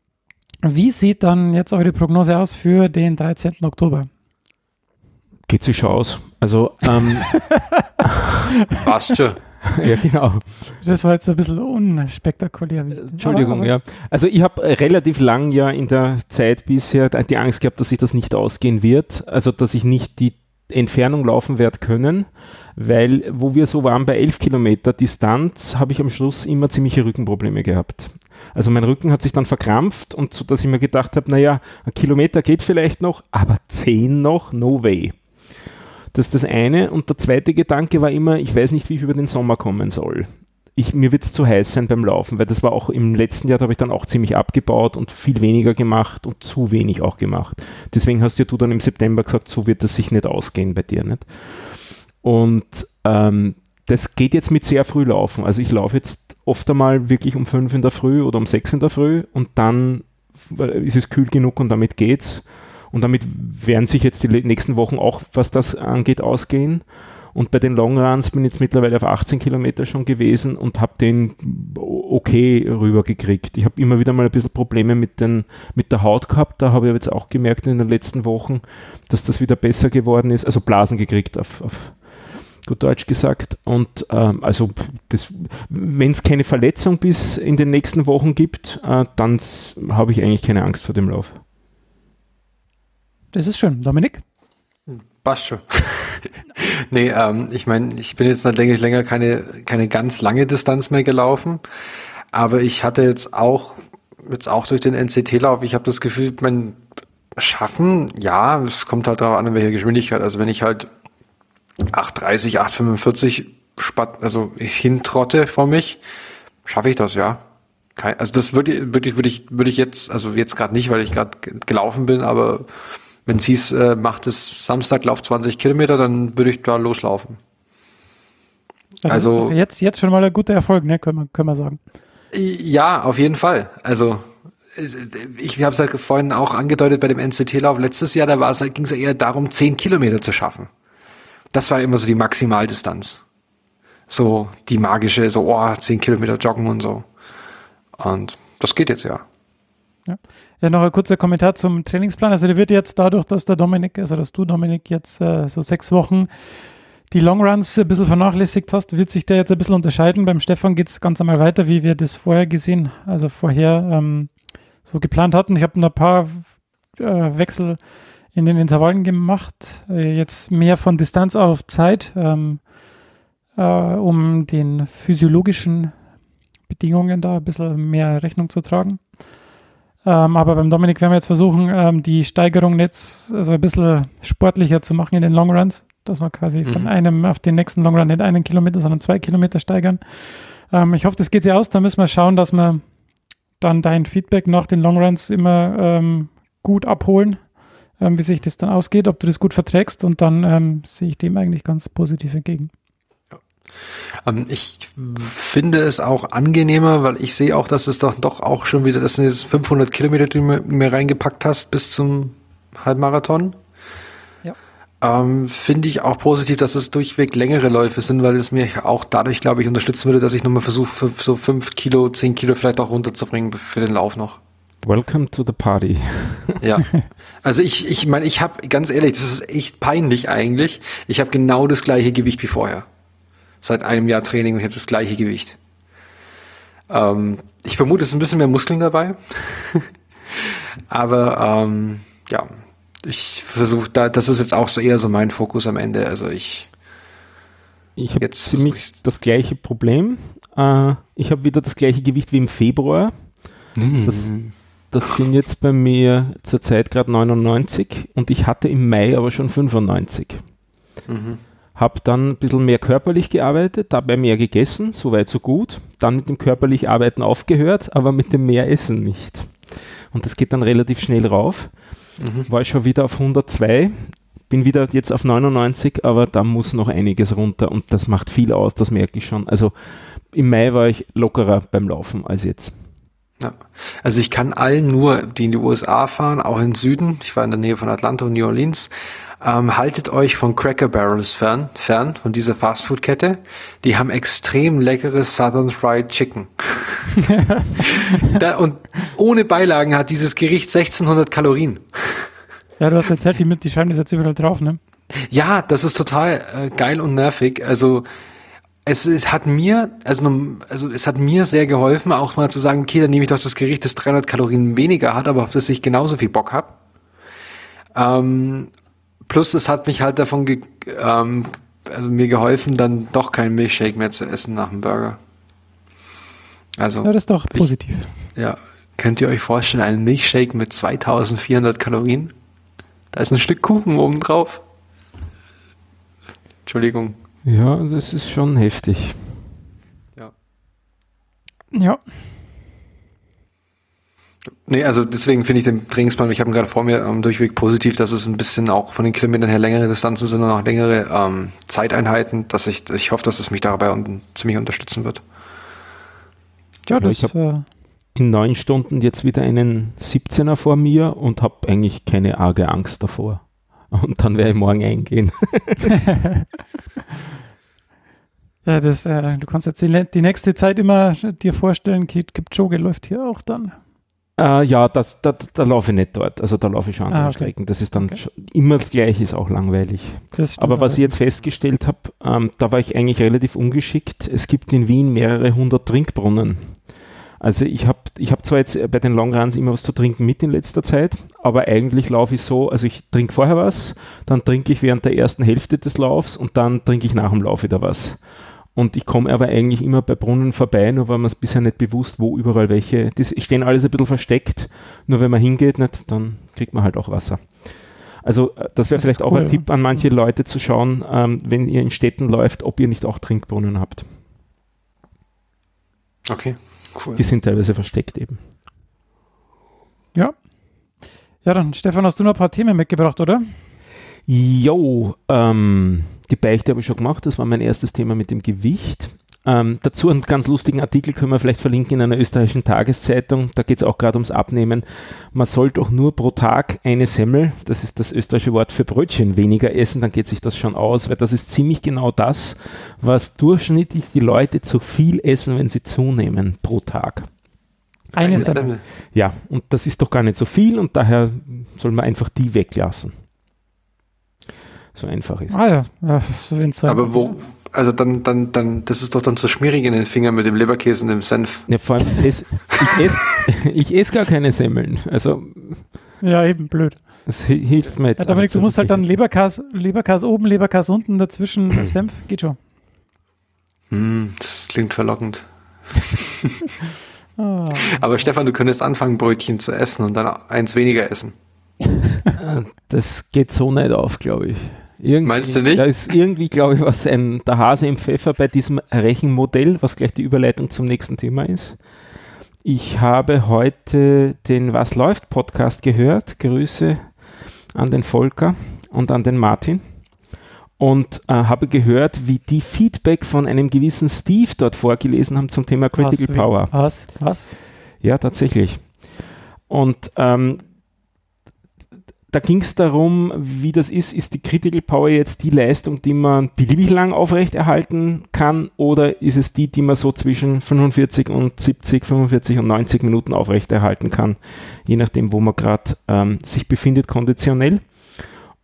wie sieht dann jetzt eure Prognose aus für den 13. Oktober? Geht sich schon aus. Also, ähm, <laughs> Passt schon. <laughs> ja, genau. Das war jetzt ein bisschen unspektakulär. Entschuldigung, Aber- ja. Also ich habe relativ lang ja in der Zeit bisher die Angst gehabt, dass sich das nicht ausgehen wird. Also dass ich nicht die Entfernung laufen werde können, weil wo wir so waren bei 11 Kilometer Distanz, habe ich am Schluss immer ziemliche Rückenprobleme gehabt. Also mein Rücken hat sich dann verkrampft und so, dass ich mir gedacht habe, naja, ein Kilometer geht vielleicht noch, aber 10 noch, no way. Das ist das eine. Und der zweite Gedanke war immer, ich weiß nicht, wie ich über den Sommer kommen soll. Ich, mir wird es zu heiß sein beim Laufen, weil das war auch im letzten Jahr, da habe ich dann auch ziemlich abgebaut und viel weniger gemacht und zu wenig auch gemacht. Deswegen hast ja du dann im September gesagt, so wird das sich nicht ausgehen bei dir. Nicht? Und ähm, das geht jetzt mit sehr früh laufen. Also ich laufe jetzt oft einmal wirklich um fünf in der Früh oder um sechs in der Früh und dann ist es kühl genug und damit geht's. Und damit werden sich jetzt die nächsten Wochen auch, was das angeht, ausgehen. Und bei den Longruns bin ich jetzt mittlerweile auf 18 Kilometer schon gewesen und habe den okay rübergekriegt. Ich habe immer wieder mal ein bisschen Probleme mit, den, mit der Haut gehabt. Da habe ich jetzt auch gemerkt in den letzten Wochen, dass das wieder besser geworden ist. Also Blasen gekriegt auf, auf gut Deutsch gesagt. Und ähm, also wenn es keine Verletzung bis in den nächsten Wochen gibt, äh, dann habe ich eigentlich keine Angst vor dem Lauf. Das ist schön. Dominik? Passt schon. <laughs> nee, ähm, ich meine, ich bin jetzt natürlich länger keine, keine ganz lange Distanz mehr gelaufen, aber ich hatte jetzt auch, jetzt auch durch den NCT-Lauf, ich habe das Gefühl, mein Schaffen, ja, es kommt halt darauf an, in welcher Geschwindigkeit. Also wenn ich halt 8,30, 8,45 spat, also hintrotte vor mich, schaffe ich das, ja. Kein, also das würde, würde, ich- würde ich, würde ich jetzt, also jetzt gerade nicht, weil ich gerade ge- gelaufen bin, aber wenn es hieß, äh, macht es Samstag, lauf 20 Kilometer, dann würde ich da loslaufen. Das Also- jetzt, jetzt schon mal ein guter Erfolg, ne? können, wir, können wir sagen. Ja, auf jeden Fall. Also äh, ich habe es ja vorhin auch angedeutet bei dem NCT-Lauf letztes Jahr, es, da ging es ja eher darum, 10 Kilometer zu schaffen. Das war immer so die Maximaldistanz. So die magische, so oh, 10 Kilometer joggen und so. Und das geht jetzt ja. Ja, noch ein kurzer Kommentar zum Trainingsplan. Also der wird jetzt dadurch, dass der Dominik, also dass du Dominik jetzt äh, so sechs Wochen die Longruns ein bisschen vernachlässigt hast, wird sich der jetzt ein bisschen unterscheiden. Beim Stefan geht es ganz einmal weiter, wie wir das vorher gesehen, also vorher ähm, so geplant hatten. Ich habe ein paar äh, Wechsel in den Intervallen gemacht. Äh, jetzt mehr von Distanz auf Zeit, ähm, äh, um den physiologischen Bedingungen da ein bisschen mehr Rechnung zu tragen. Ähm, aber beim Dominik werden wir jetzt versuchen, ähm, die Steigerung jetzt also ein bisschen sportlicher zu machen in den Longruns, dass wir quasi Mhm. von einem auf den nächsten Longrun nicht einen Kilometer, sondern zwei Kilometer steigern. Ähm, ich hoffe, das geht sich aus. Da müssen wir schauen, dass wir dann dein Feedback nach den Longruns immer ähm, gut abholen, ähm, wie sich das dann ausgeht, ob du das gut verträgst und dann ähm, sehe ich dem eigentlich ganz positiv entgegen. Ähm, ich finde es auch angenehmer, weil ich sehe auch, dass es doch, doch auch schon wieder, das sind jetzt 500 Kilometer, die du mir, mir reingepackt hast bis zum Halbmarathon. Ja. Ähm, finde ich auch positiv, dass es durchweg längere Läufe sind, weil es mir auch dadurch, glaube ich, unterstützen würde, dass ich nochmal versuche, so 5 Kilo, 10 Kilo vielleicht auch runterzubringen für den Lauf noch. Welcome to the party. Ja. <laughs> Also ich, ich meine, ich habe, ganz ehrlich, das ist echt peinlich eigentlich. Ich habe genau das gleiche Gewicht wie vorher. Seit einem Jahr Training und ich habe das gleiche Gewicht. Ähm, ich vermute, es ist ein bisschen mehr Muskeln dabei. <laughs> Aber ähm, ja, ich versuche da, das ist jetzt auch so eher so mein Fokus am Ende. Also ich, Ich habe ziemlich ich- das gleiche Problem. Äh, ich habe wieder das gleiche Gewicht wie im Februar. Das, das sind jetzt bei mir zurzeit gerade 99 und ich hatte im Mai aber schon 95. mhm. Habe dann ein bisschen mehr körperlich gearbeitet, dabei mehr gegessen, soweit so gut. Dann mit dem körperlich Arbeiten aufgehört, aber mit dem mehr Essen nicht. Und das geht dann relativ schnell rauf. Mhm. War ich schon wieder auf 102, bin wieder jetzt auf 99, aber da muss noch einiges runter und das macht viel aus, das merke ich schon. Also im Mai war ich lockerer beim Laufen als jetzt. Ja. Also ich kann allen nur, die in die USA fahren, auch im Süden, ich war in der Nähe von Atlanta und New Orleans, ähm, haltet euch von Cracker Barrels fern, fern von dieser Fastfood-Kette. Die haben extrem leckeres Southern Fried Chicken. <laughs> da, und ohne Beilagen hat dieses Gericht 1600 Kalorien. Ja, du hast erzählt, die, die scheinen jetzt überall drauf, ne? Ja, das ist total äh, geil und nervig. Also es, es hat mir, also, also es hat mir sehr geholfen, auch mal zu sagen, okay, dann nehme ich doch das Gericht, das 300 Kalorien weniger hat, aber auf das ich genauso viel Bock habe. Ähm, plus es hat mich halt davon ge ähm, also mir geholfen, dann doch keinen Milchshake mehr zu essen nach dem Burger. Also ja, das ist doch positiv. Ich, ja, könnt ihr euch vorstellen, einen Milchshake mit 2400 Kalorien? Da ist ein Stück Kuchen oben drauf. Entschuldigung. Ja, das ist schon heftig. Ja. Ja. Nee, also deswegen finde ich den Trainingsplan, ich habe ihn gerade vor mir, ähm, durchweg positiv, dass es ein bisschen auch von den Kilometern her längere Distanzen sind und auch längere ähm, Zeiteinheiten, dass ich, ich hoffe, dass es mich dabei un ziemlich unterstützen wird. Ja, das ja, ich äh, in neun Stunden jetzt wieder einen 17er vor mir und habe eigentlich keine arge Angst davor. Und dann werde ich morgen eingehen. <laughs> ja, das, äh, du kannst jetzt die, die, nächste Zeit immer dir vorstellen, Kipchoge läuft hier auch dann. Äh, ja, das, da, da laufe ich nicht dort. Also da laufe ich schon andere ah, okay. Strecken. Das ist dann okay. immer das Gleiche, ist auch langweilig. Aber was ich jetzt festgestellt habe, ähm, da war ich eigentlich relativ ungeschickt. Es gibt in Wien mehrere hundert Trinkbrunnen. Also ich habe ich hab zwar jetzt bei den Longruns immer was zu trinken mit in letzter Zeit, aber eigentlich laufe ich so, also ich trinke vorher was, dann trinke ich während der ersten Hälfte des Laufs und dann trinke ich nach dem Lauf wieder was. Und ich komme aber eigentlich immer bei Brunnen vorbei, nur weil man es bisher nicht bewusst, wo überall welche, die stehen alles ein bisschen versteckt, nur wenn man hingeht, nicht, dann kriegt man halt auch Wasser. Also äh, das wäre vielleicht cool, auch ein ja. Tipp an manche Leute zu schauen, ähm, wenn ihr in Städten läuft, ob ihr nicht auch Trinkbrunnen habt. Okay, Cool. Die sind teilweise versteckt eben. Ja. Ja, dann Stefan, hast du noch ein paar Themen mitgebracht, oder? Jo, ähm, die Beichte habe ich schon gemacht. Das war mein erstes Thema mit dem Gewicht. Ähm, dazu einen ganz lustigen Artikel können wir vielleicht verlinken in einer österreichischen Tageszeitung. Da geht es auch gerade ums Abnehmen. Man soll doch nur pro Tag eine Semmel, das ist das österreichische Wort für Brötchen, weniger essen, dann geht sich das schon aus, weil das ist ziemlich genau das, was durchschnittlich die Leute zu viel essen, wenn sie zunehmen pro Tag. Eine Semmel. Ja, und das ist doch gar nicht so viel und daher soll man einfach die weglassen. So einfach ist. Ah ja, ja so Aber wo, also dann, dann, dann, das ist doch dann so schmierig in den Fingern mit dem Leberkäse und dem Senf. Ja, vor allem, es, ich esse <laughs> ich ess gar keine Semmeln. Also. Ja, eben blöd. Das hilft mir jetzt. Ja, Dominik, du musst halt dann Leberkas, Leberkas oben, Leberkas unten, dazwischen <clears throat> Senf, geht schon. Mm, das klingt verlockend. oh. <laughs> Aber Stefan, du könntest anfangen, Brötchen zu essen und dann eins weniger essen. <laughs> Das geht so nicht auf, glaube ich. Irgendwie, Meinst du nicht? Da ist irgendwie, glaube ich, was ein, der Hase im Pfeffer bei diesem Rechenmodell, was gleich die Überleitung zum nächsten Thema ist. Ich habe heute den Was läuft Podcast gehört. Grüße an den Volker und an den Martin. Und äh, habe gehört, wie die Feedback von einem gewissen Steve dort vorgelesen haben zum Thema Critical was, Power. Was? Was? Ja, tatsächlich. Und ähm, da ging es darum, wie das ist, ist die Critical Power jetzt die Leistung, die man beliebig lang aufrechterhalten kann oder ist es die, die man so zwischen 45 und 70, 45 und 90 Minuten aufrechterhalten kann, je nachdem, wo man gerade ähm, sich befindet konditionell.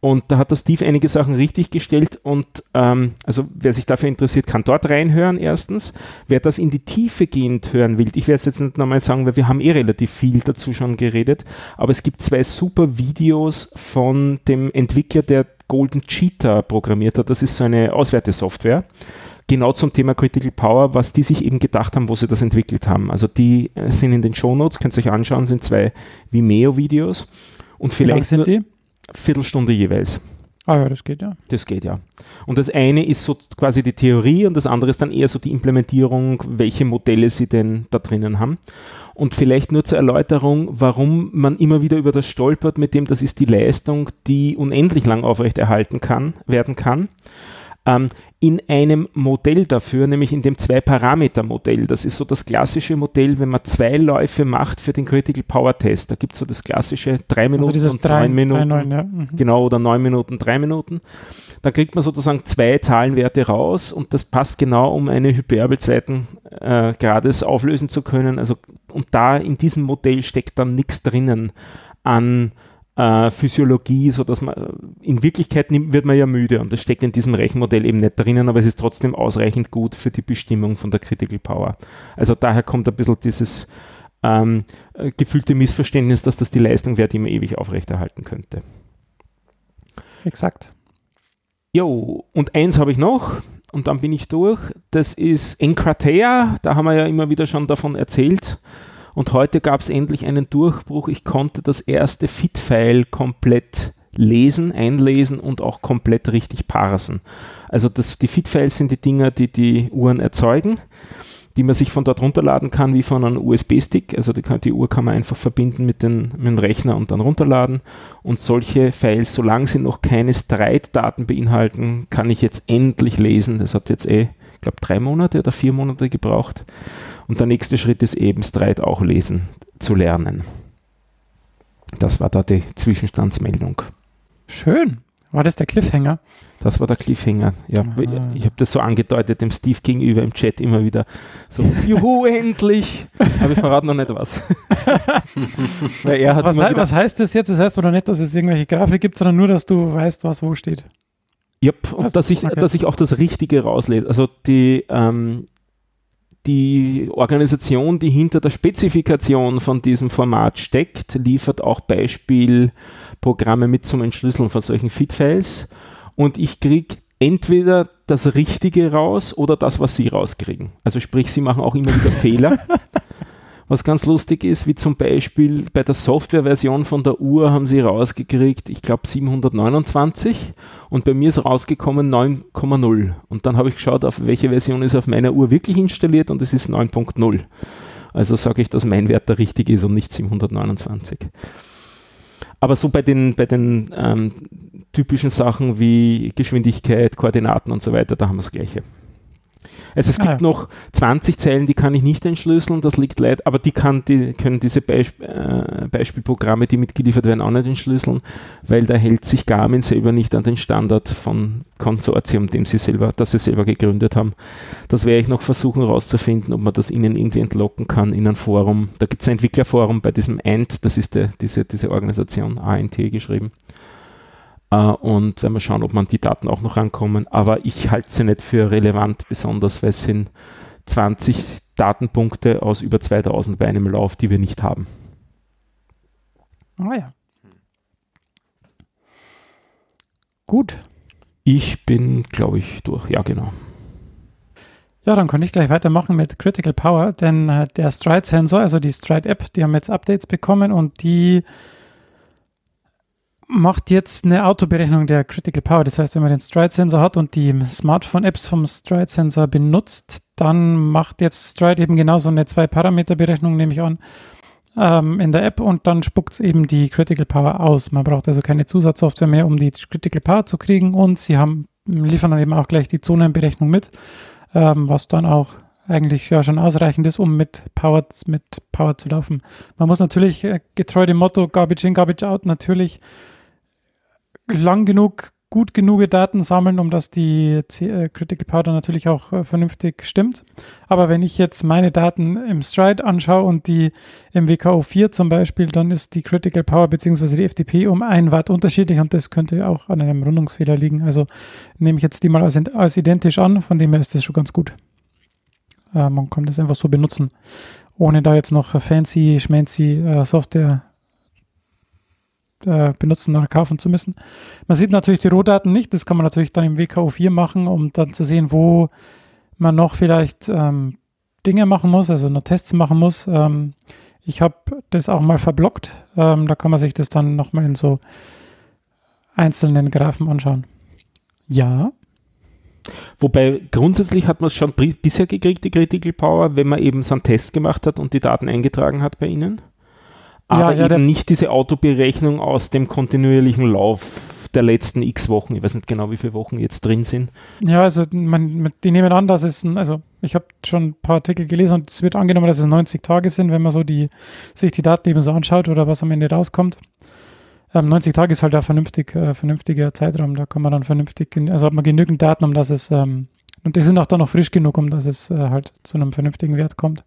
Und da hat der Steve einige Sachen richtig gestellt und ähm, also wer sich dafür interessiert, kann dort reinhören erstens. Wer das in die Tiefe gehend hören will, ich werde es jetzt nicht nochmal sagen, weil wir haben eh relativ viel dazu schon geredet, aber es gibt zwei super Videos von dem Entwickler, der Golden Cheetah programmiert hat. Das ist so eine Auswertesoftware genau zum Thema Critical Power, was die sich eben gedacht haben, wo sie das entwickelt haben. Also die äh, sind in den Show Notes, könnt ihr euch anschauen, sind zwei Vimeo-Videos. Und vielleicht Wie lang sind die? Viertelstunde jeweils. Ah ja, das geht ja. Das geht ja. Und das eine ist so quasi die Theorie und das andere ist dann eher so die Implementierung, welche Modelle sie denn da drinnen haben. Und vielleicht nur zur Erläuterung, warum man immer wieder über das stolpert, mit dem das ist die Leistung, die unendlich lang aufrechterhalten kann, werden kann. Ähm, in einem Modell dafür, nämlich in dem Zwei-Parameter-Modell. Das ist so das klassische Modell, wenn man zwei Läufe macht für den Critical Power Test. Da gibt es so das klassische drei Minuten also und drei, neun Minuten. Drei, neun, ja. mhm. Genau, oder neun Minuten, drei Minuten. Da kriegt man sozusagen zwei Zahlenwerte raus und das passt genau, um eine Hyperbel zweiten äh, Grades auflösen zu können. Also, und da in diesem Modell steckt dann nichts drinnen an äh, Physiologie, sodass man in Wirklichkeit nimmt, wird man ja müde und das steckt in diesem Rechenmodell eben nicht drinnen, aber es ist trotzdem ausreichend gut für die Bestimmung von der Critical Power. Also daher kommt ein bisschen dieses ähm, äh, gefühlte Missverständnis, dass das die Leistung wäre, die man ewig aufrechterhalten könnte. Exakt. Jo, und eins habe ich noch und dann bin ich durch. Das ist Enkratea, da haben wir ja immer wieder schon davon erzählt. Und heute gab es endlich einen Durchbruch. Ich konnte das erste FIT-File komplett lesen, einlesen und auch komplett richtig parsen. Also das, die FIT-Files sind die Dinger, die die Uhren erzeugen, die man sich von dort runterladen kann, wie von einem USB-Stick. Also die, die, Uhr kann man einfach verbinden mit, den, mit dem Rechner und dann runterladen. Und solche Files, solange sie noch keine Stride-Daten beinhalten, kann ich jetzt endlich lesen. Das hat jetzt eh, ich glaube, drei Monate oder vier Monate gebraucht. Und der nächste Schritt ist eben Streit auch lesen zu lernen. Das war da die Zwischenstandsmeldung. Schön. War das der Cliffhanger? Das war der Cliffhanger. Ja, Aha. ich habe das so angedeutet dem Steve gegenüber im Chat immer wieder. So, juhu, <laughs> endlich! Aber ich verrate noch nicht was. <laughs> was, he was, heißt das jetzt? Das heißt aber nicht, dass es irgendwelche Grafik gibt, sondern nur, dass du weißt, was wo steht. Yep, und also, dass, ich, okay. dass ich auch das Richtige rauslese. Also die, ähm, die Organisation, die hinter der Spezifikation von diesem Format steckt, liefert auch Beispielprogramme mit zum Entschlüsseln von solchen FIT-Files. Und ich kriege entweder das Richtige raus oder das, was sie rauskriegen. Also sprich, sie machen auch immer wieder <laughs> Fehler. Was ganz lustig ist, wie zum Beispiel bei der Softwareversion von der Uhr haben sie rausgekriegt, ich glaube 729 und bei mir ist rausgekommen 9,0. Und dann habe ich geschaut, auf welche Version ist auf meiner Uhr wirklich installiert und es ist 9.0. Also sage ich, dass mein Wert der richtige ist und nicht 729. Aber so bei den, bei den ähm, typischen Sachen wie Geschwindigkeit, Koordinaten und so weiter, da haben wir das Gleiche. Also es gibt ah. noch 20 Zeilen, die kann ich nicht entschlüsseln, das liegt leid, aber die, kann, die können diese Beisp äh, Beispielprogramme, die mitgeliefert werden, auch nicht entschlüsseln, weil da hält sich Garmin selber nicht an den Standard von Konsortium, dem sie selber, das sie selber gegründet haben. Das werde ich noch versuchen herauszufinden, ob man das ihnen irgendwie entlocken kann in ein Forum. Da gibt es ein Entwicklerforum bei diesem ANT, das ist der, diese, diese Organisation, ANT geschrieben. Uh, und werden wir schauen, ob man die Daten auch noch rankommen. Aber ich halte sie nicht für relevant, besonders weil es sind 20 Datenpunkte aus über 2000 bei einem Lauf, die wir nicht haben. Ah ja. Gut. Ich bin, glaube ich, durch. Ja, genau. Ja, dann kann ich gleich weitermachen mit Critical Power, denn äh, der Stride-Sensor, also die Stride-App, die haben jetzt Updates bekommen und die macht jetzt eine Autoberechnung der Critical Power. Das heißt, wenn man den Stride-Sensor hat und die Smartphone-Apps vom Stride-Sensor benutzt, dann macht jetzt Stride eben genauso eine Zwei-Parameter-Berechnung, nehme ich an, ähm, in der App und dann spuckt es eben die Critical Power aus. Man braucht also keine Zusatzsoftware mehr, um die Critical Power zu kriegen und sie haben, liefern dann eben auch gleich die Zonenberechnung mit, ähm, was dann auch eigentlich ja schon ausreichend ist, um mit Power, mit Power zu laufen. Man muss natürlich äh, getreu dem Motto Garbage in, Garbage out natürlich lang genug, gut genug Daten sammeln, um dass die äh, Critical Power natürlich auch äh, vernünftig stimmt. Aber wenn ich jetzt meine Daten im Stride anschaue und die im WKO 4 zum Beispiel, dann ist die Critical Power bzw. die FDP um ein Watt unterschiedlich und das könnte auch an einem Rundungsfehler liegen. Also nehme ich jetzt die mal als, als identisch an, von dem her ist das schon ganz gut. Äh, man kann das einfach so benutzen, ohne da jetzt noch fancy, schmancy äh, Software äh, benutzen oder kaufen zu müssen. Man sieht natürlich die Rohdaten nicht, das kann man natürlich dann im WKO4 machen, um dann zu sehen, wo man noch vielleicht ähm, Dinge machen muss, also noch Tests machen muss. Ähm, ich habe das auch mal verblockt, ähm, da kann man sich das dann nochmal in so einzelnen Graphen anschauen. Ja. Wobei grundsätzlich hat man es schon bisher gekriegt, die Critical Power, wenn man eben so einen Test gemacht hat und die Daten eingetragen hat bei Ihnen aber ja, ja, eben nicht diese Autoberechnung aus dem kontinuierlichen Lauf der letzten x Wochen. Ich weiß nicht genau, wie viele Wochen jetzt drin sind. Ja, also man, die nehmen an, dass es, ein, also ich habe schon ein paar Artikel gelesen und es wird angenommen, dass es 90 Tage sind, wenn man so die, sich die Daten eben so anschaut oder was am Ende rauskommt. Ähm, 90 Tage ist halt ein vernünftig, äh, vernünftiger Zeitraum, da kann man dann vernünftig, also hat man genügend Daten, um dass es, ähm, und die sind auch dann noch frisch genug, um dass es äh, halt zu einem vernünftigen Wert kommt.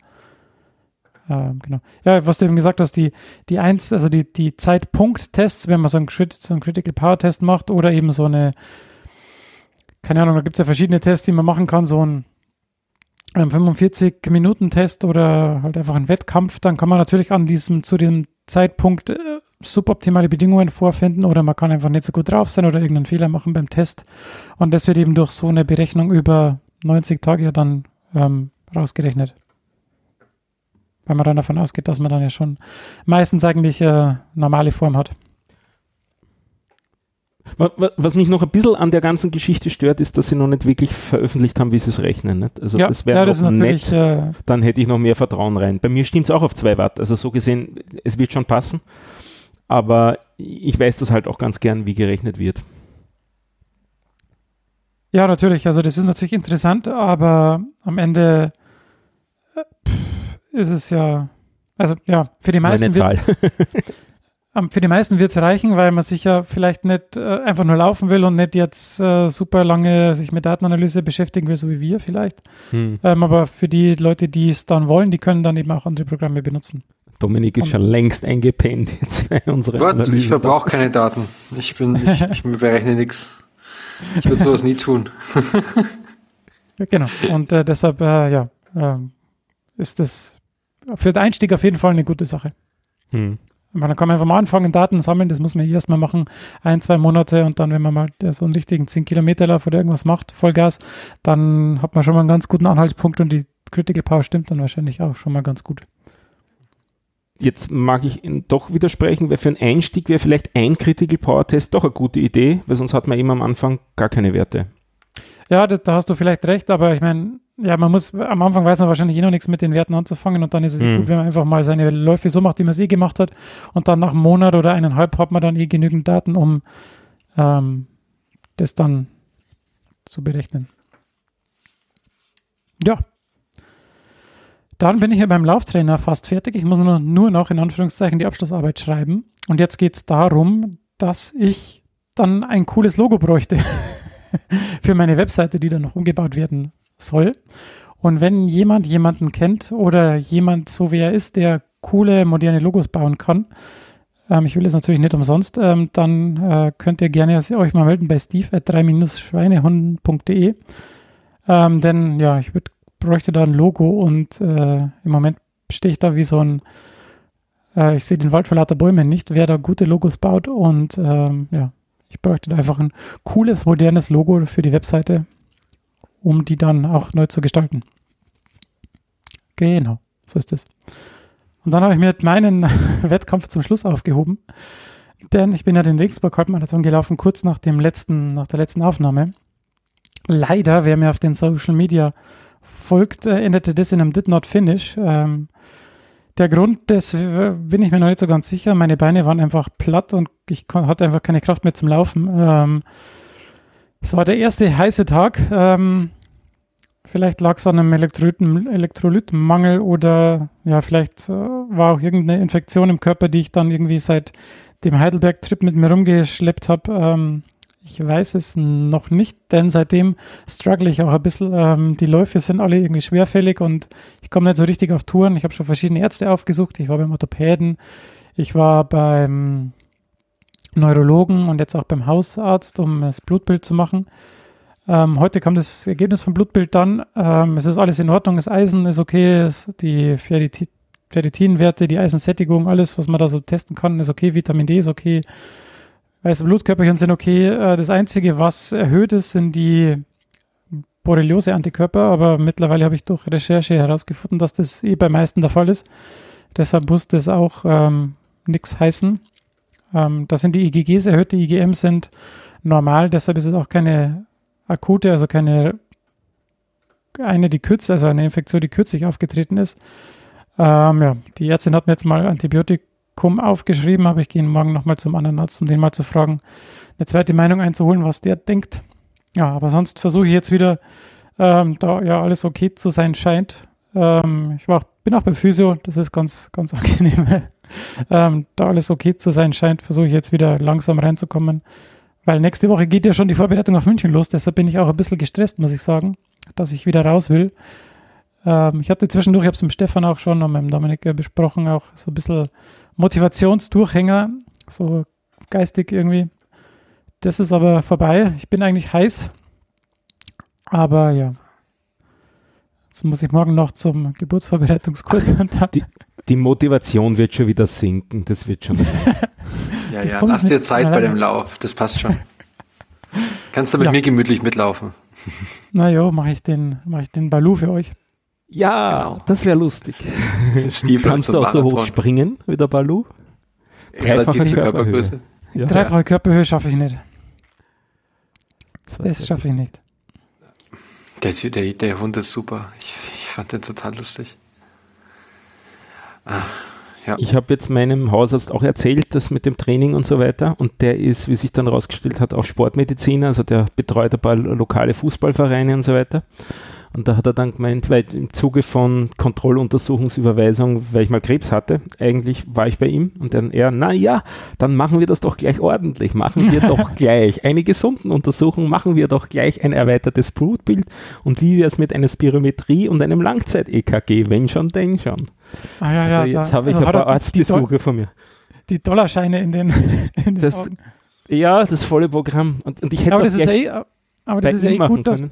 Ähm, genau. Ja, was du eben gesagt hast, die, die eins, also die, die Zeitpunkt-Tests, wenn man so einen, Crit so einen Critical Power Test macht oder eben so eine, keine Ahnung, da gibt es ja verschiedene Tests, die man machen kann, so ein 45-Minuten-Test oder halt einfach ein Wettkampf, dann kann man natürlich an diesem, zu dem Zeitpunkt äh, suboptimale Bedingungen vorfinden oder man kann einfach nicht so gut drauf sein oder irgendeinen Fehler machen beim Test. Und das wird eben durch so eine Berechnung über 90 Tage ja dann ähm, rausgerechnet weil man dann davon ausgeht, dass man dann ja schon meistens eigentlich äh, normale Form hat. Was mich noch ein bisschen an der ganzen Geschichte stört, ist, dass sie noch nicht wirklich veröffentlicht haben, wie sie es rechnen. Nicht? Also ja, das wäre ja, das nett, äh, dann hätte ich noch mehr Vertrauen rein. Bei mir stimmt es auch auf 2 Watt. Also so gesehen, es wird schon passen. Aber ich weiß das halt auch ganz gern, wie gerechnet wird. Ja, natürlich. Also das ist natürlich interessant, aber am Ende ist es ja, also ja, für die meisten wird <laughs> für die meisten wird es reichen, weil man sich ja vielleicht nicht äh, einfach nur laufen will und nicht jetzt äh, super lange sich mit Datenanalyse beschäftigen will, so wie wir vielleicht. Hm. Ähm, aber für die Leute, die es dann wollen, die können dann eben auch andere Programme benutzen. Dominik ist und schon längst eingepennt jetzt bei unseren Gott, ich verbrauche keine Daten. Ich bin, ich, <laughs> ich berechne nichts. Ich würde sowas nie tun. <laughs> genau. Und äh, deshalb, äh, ja, ähm, ist das für den Einstieg auf jeden Fall eine gute Sache. Hm. Dann kann man einfach mal anfangen, Daten sammeln, das muss man erstmal machen, ein, zwei Monate und dann, wenn man mal so einen richtigen 10-Kilometer-Lauf oder irgendwas macht, Vollgas, dann hat man schon mal einen ganz guten Anhaltspunkt und die Critical Power stimmt dann wahrscheinlich auch schon mal ganz gut. Jetzt mag ich Ihnen doch widersprechen, weil für einen Einstieg wäre vielleicht ein Critical Power Test doch eine gute Idee, weil sonst hat man immer am Anfang gar keine Werte. Ja, das, da hast du vielleicht recht, aber ich meine, ja, man muss, am Anfang weiß man wahrscheinlich eh noch nichts mit den Werten anzufangen und dann ist es mhm. gut, wenn man einfach mal seine Läufe so macht, wie man es eh gemacht hat und dann nach einem Monat oder eineinhalb hat man dann eh genügend Daten, um ähm, das dann zu berechnen. Ja. Dann bin ich ja beim Lauftrainer fast fertig. Ich muss nur, nur noch in Anführungszeichen die Abschlussarbeit schreiben. Und jetzt geht es darum, dass ich dann ein cooles Logo bräuchte <laughs> für meine Webseite, die dann noch umgebaut werden soll. Und wenn jemand jemanden kennt oder jemand so wie er ist, der coole, moderne Logos bauen kann, ähm, ich will es natürlich nicht umsonst, ähm, dann äh, könnt ihr gerne euch mal melden bei steve at 3-schweinehunden.de. Ähm, denn ja, ich würd, bräuchte da ein Logo und äh, im Moment stehe ich da wie so ein, äh, ich sehe den Wald vor lauter Bäumen nicht, wer da gute Logos baut und ähm, ja, ich bräuchte da einfach ein cooles, modernes Logo für die Webseite um die dann auch neu zu gestalten. Genau, so ist es. Und dann habe ich mir meinen <laughs> Wettkampf zum Schluss aufgehoben, denn ich bin ja den Regensburg Halbmarathon gelaufen, kurz nach dem letzten, nach der letzten Aufnahme. Leider, wer mir auf den Social Media folgt, äh, endete das in einem Did Not Finish. Ähm, der Grund, das bin ich mir noch nicht so ganz sicher. Meine Beine waren einfach platt und ich hatte einfach keine Kraft mehr zum Laufen. Ähm, es war der erste heiße Tag. Ähm, vielleicht lag es an einem Elektrolyten, Elektrolytenmangel oder ja, vielleicht äh, war auch irgendeine Infektion im Körper, die ich dann irgendwie seit dem Heidelberg-Trip mit mir rumgeschleppt habe. Ähm, ich weiß es noch nicht, denn seitdem struggle ich auch ein bisschen. Ähm, die Läufe sind alle irgendwie schwerfällig und ich komme nicht so richtig auf Touren. Ich habe schon verschiedene Ärzte aufgesucht. Ich war beim Orthopäden, ich war beim Neurologen und jetzt auch beim Hausarzt, um das Blutbild zu machen. Ähm, heute kam das Ergebnis vom Blutbild dann. Ähm, es ist alles in Ordnung, das Eisen ist okay, die Ferritin Ferritinwerte, die Eisensättigung, alles, was man da so testen kann, ist okay. Vitamin D ist okay. Weiße Blutkörperchen sind okay. Äh, das Einzige, was erhöht ist, sind die Borreliose-Antikörper, aber mittlerweile habe ich durch Recherche herausgefunden, dass das eh bei meisten der Fall ist. Deshalb muss das auch ähm, nichts heißen. Ähm, das sind die IgGs erhöht, die IgM sind normal, deshalb ist es auch keine akute, also keine eine, die kürzlich, also eine Infektion, die kürzlich aufgetreten ist. Ähm, ja, die Ärztin hat mir jetzt mal Antibiotikum aufgeschrieben, aber ich gehe morgen nochmal zum anderen Arzt, um den mal zu fragen. eine zweite Meinung einzuholen, was der denkt. Ja, aber sonst versuche ich jetzt wieder, ähm, da ja alles okay zu sein scheint. Ähm, ich auch, bin auch bei Physio, das ist ganz, ganz <laughs> angenehm. Ähm, da alles okay zu sein scheint, versuche ich jetzt wieder langsam reinzukommen. Weil nächste Woche geht ja schon die Vorbereitung auf München los, deshalb bin ich auch ein bisschen gestresst, muss ich sagen, dass ich wieder raus will. Ähm, ich hatte zwischendurch, ich habe es mit Stefan auch schon und mit Dominik äh, besprochen, auch so ein bisschen Motivationsdurchhänger, so geistig irgendwie. Das ist aber vorbei. Ich bin eigentlich heiß. Aber ja. Jetzt muss ich morgen noch zum Geburtsvorbereitungskurs. <laughs> Und dann Die, die Motivation wird schon wieder sinken. Das wird schon. Ja, Das ja, lass dir Zeit bei dem Lauf, das passt schon. <laughs> Kannst du mit Ja. mir gemütlich mitlaufen? naja, mache ich den, mache ich den Balu für euch. ja, Genau. das wäre lustig. <laughs> Stiefel Kannst du auch so hoch springen wie der Balu? Relativ zur Körperhöhe. Körpergröße. Ja. Dreifache Körperhöhe schaffe ich nicht. Das schaffe ich nicht. Der, der, der Hund ist super. Ich, ich fand den total lustig. Ah, ja. Ich habe jetzt meinem Hausarzt auch erzählt, das mit dem Training und so weiter. Und der ist, wie sich dann rausgestellt hat, auch Sportmediziner. Also der betreut ein paar lokale Fußballvereine und so weiter. Und da hat er dann gemeint, weil im Zuge von Kontrolluntersuchungsüberweisung, weil ich mal Krebs hatte, eigentlich war ich bei ihm und dann er, na ja, dann machen wir das doch gleich ordentlich, machen wir doch <laughs> gleich eine Gesundenuntersuchung, machen wir doch gleich ein erweitertes Blutbild und wie wir es mit einer Spirometrie und einem Langzeit-EKG, wenn schon, denn schon. Ah ja, ja. also jetzt habe ich also ein paar Arztbesuche von mir. die Dollarscheine in den, <laughs> in den Das- Augen. Ja, das volle Programm. Und, und ich hätte Aber es das ist ja eh, aber bei das ist ja ihm eh gut, dass.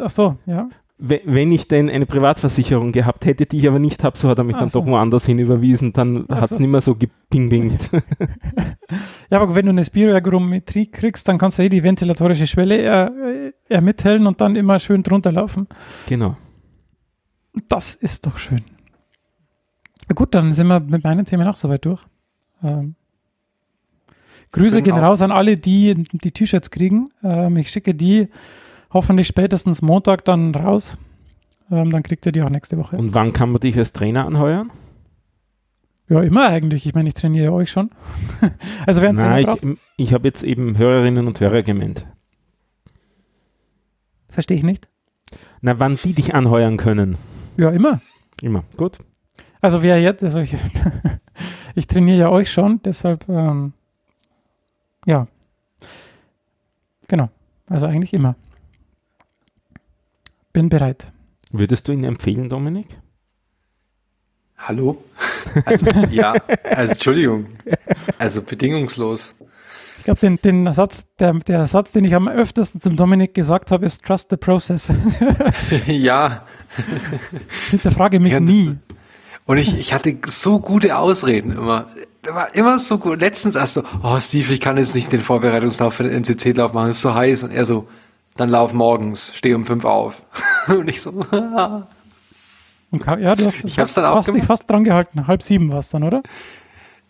Ach so, ja. Wenn ich denn eine Privatversicherung gehabt hätte, die ich aber nicht habe, so hat er mich Ach dann so. doch woanders hin überwiesen, dann hat es so. nicht mehr so gepingbingt. <laughs> <laughs> Ja, aber wenn du eine Spiroergometrie kriegst, dann kannst du eh die ventilatorische Schwelle eher mithellen und dann immer schön drunter laufen. genau. Das ist doch schön. Gut, dann sind wir mit meinen Themen auch soweit durch. Ähm, Grüße Genau. gehen raus an alle, die die T-Shirts kriegen. Ähm, ich schicke die hoffentlich spätestens Montag dann raus. Ähm, dann kriegt ihr die auch nächste Woche. Und wann kann man dich als Trainer anheuern? ja, immer eigentlich. Ich meine, ich trainiere euch schon. <laughs> also wer einen Trainer Nein, braucht, ich, ich habe jetzt eben Hörerinnen und Hörer gemeint. verstehe ich nicht. Na, wann die dich anheuern können. Ja, immer. Immer. Gut. Also wer jetzt, also ich, <laughs> ich trainiere ja euch schon, deshalb, ähm, ja. Genau. Also eigentlich immer. Bin bereit. Würdest du ihn empfehlen, Dominik? Hallo? <laughs> Also, ja, also, Entschuldigung. <laughs> Also bedingungslos. Ich glaube, den, den Satz, der, der Satz, den ich am öftesten zum Dominik gesagt habe, ist Trust the process. <laughs> ja, Hinterfrage mich Ja, nie. und ich, ich hatte so gute Ausreden immer. Der war immer so gut. Letztens erst so, oh Steve, ich kann jetzt nicht den Vorbereitungslauf für den NCC-Lauf machen, es ist so heiß. Und er so, dann lauf morgens, steh um fünf auf. <laughs> Und ich so, <laughs> Und ka- ja, du hast, Ich fast, dann auch hast dich fast dran gehalten. Halb sieben war es dann, oder?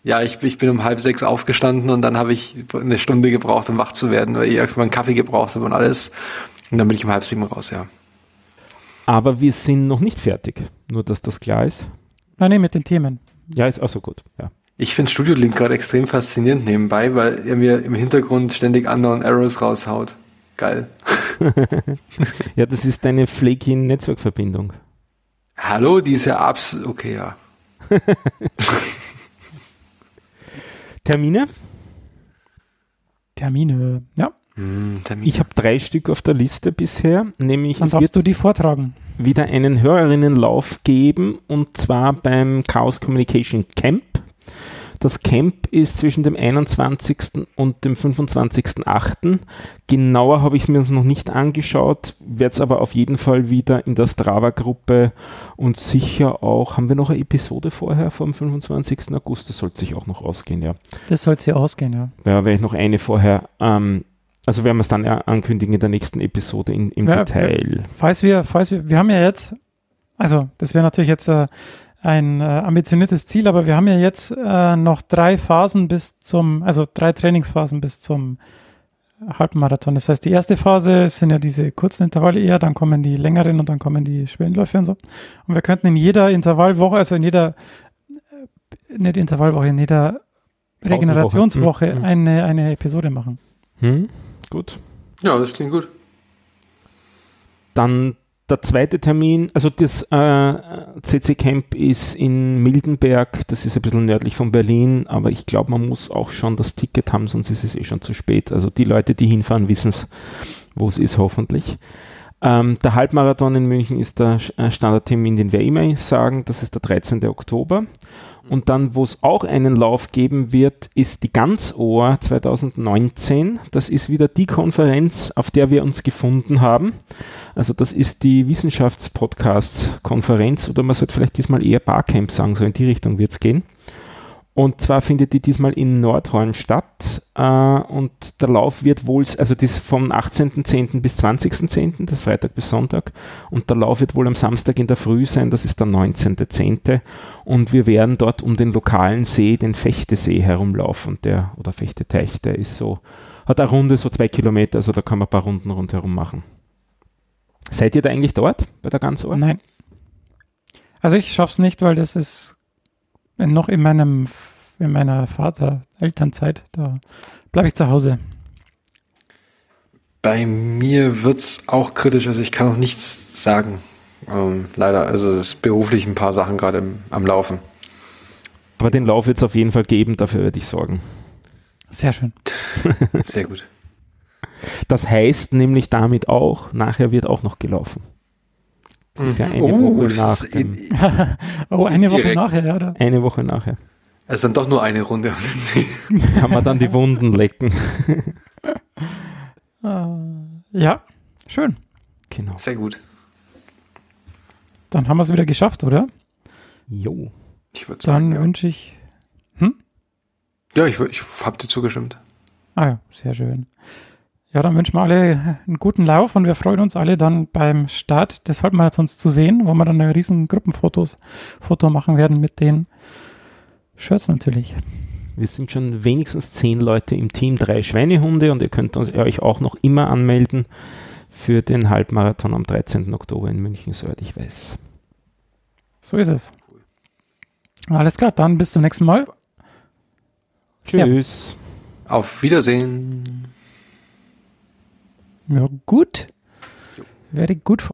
ja, ich, ich bin um halb sechs aufgestanden und dann habe ich eine Stunde gebraucht, um wach zu werden, weil ich irgendwann einen Kaffee gebraucht habe und alles. Und dann bin ich um halb sieben raus, ja. Aber wir sind noch nicht fertig. Nur, dass das klar ist. Nein, nee, mit den Themen. Ja, ist auch so gut. Ja. Ich finde Studio Link gerade extrem faszinierend nebenbei, weil er mir im Hintergrund ständig Unknown Arrows raushaut. Geil. <laughs> ja, das ist deine flaky Netzwerkverbindung. Hallo, diese Apps. Okay, ja. <laughs> Termine? Termine. Ja, Hm, Termin. Ich habe drei Stück auf der Liste bisher, nämlich dann darfst du die vortragen. wieder einen Hörerinnenlauf geben und zwar beim Chaos Communication Camp. Das Camp ist zwischen dem 21. und dem 25.8. Genauer habe ich mir es noch nicht angeschaut, werde es aber auf jeden Fall wieder in der Strava-Gruppe und sicher auch, haben wir noch eine Episode vorher vom 25. August? Das sollte sich auch noch ausgehen, ja. Das soll hier ausgehen, ja. Ja, werde ich noch eine vorher, ähm, also werden wir es dann ja ankündigen in der nächsten Episode in, im Ja, Detail. Falls wir, falls wir, wir haben ja jetzt, also das wäre natürlich jetzt äh, ein äh, ambitioniertes Ziel, aber wir haben ja jetzt äh, noch drei Phasen bis zum, also drei Trainingsphasen bis zum Halbmarathon. Das heißt, die erste Phase sind ja diese kurzen Intervalle eher, dann kommen die längeren und dann kommen die Schwellenläufe und so. Und wir könnten in jeder Intervallwoche, also in jeder, äh, nicht Intervallwoche, in jeder Regenerationswoche Mhm. eine, eine Episode machen. Hm? Gut. Ja, das klingt gut. Dann der zweite Termin, also das äh, CC Camp ist in Mildenberg, das ist ein bisschen nördlich von Berlin, aber ich glaube, man muss auch schon das Ticket haben, sonst ist es eh schon zu spät. Also die Leute, die hinfahren, wissen es, wo es ist, hoffentlich. Ähm, der Halbmarathon in München ist der äh, Standardtermin, den wir immer sagen, das ist der 13. Oktober. Und dann, wo es auch einen Lauf geben wird, ist die Ganzohr 2019. Das ist wieder die Konferenz, auf der wir uns gefunden haben. Also das ist die Wissenschaftspodcast-Konferenz oder man sollte vielleicht diesmal eher Barcamp sagen, so in die Richtung wird es gehen. Und zwar findet die diesmal in Nordhorn statt äh, und der Lauf wird wohl, also das vom 18.10. bis 20.10., das Freitag bis Sonntag und der Lauf wird wohl am Samstag in der Früh sein, das ist der 19.10. und wir werden dort um den lokalen See, den Fechtesee herumlaufen, der, oder Fechteteich, der ist so, hat eine Runde so zwei Kilometer, also da kann man ein paar Runden rundherum machen. Seid ihr da eigentlich dort bei der Ganzohr? Nein. Also ich schaff's nicht, weil das ist noch in meinem in meiner Vater-Elternzeit. Da bleibe ich zu Hause. Bei mir wird es auch kritisch, also ich kann noch nichts sagen. Ähm, leider, also es ist beruflich ein paar Sachen gerade am Laufen. Aber den Lauf wird es auf jeden Fall geben, dafür werde ich sorgen. Sehr schön. <laughs> Sehr gut. Das heißt nämlich damit auch, nachher wird auch noch gelaufen. Das ist ja eine oh, Woche nach dem, oh, eine Woche Direkt. nachher, ja. Oder? eine Woche nachher. Es ist dann doch nur eine Runde auf den See. <laughs> Kann man dann die Wunden lecken. <laughs> Ah, ja, schön. Genau. Sehr gut. Dann haben wir es wieder geschafft, oder? Jo. Ich würde Dann sagen, ja. wünsche ich. Ja, ich, ich habe dir zugestimmt. Ah ja, sehr schön. Ja, dann wünschen wir alle einen guten Lauf und wir freuen uns alle dann beim Start des Halbmarathons zu sehen, wo wir dann ein riesen Gruppenfotos Foto machen werden mit den Shirts natürlich. Wir sind schon wenigstens zehn Leute im Team, drei Schweinehunde und ihr könnt uns, euch auch noch immer anmelden für den Halbmarathon am 13. Oktober in München, soweit ich weiß. So ist es. Alles klar, dann bis zum nächsten Mal. Tschüss. Auf Wiedersehen. Ja, gut. Very good.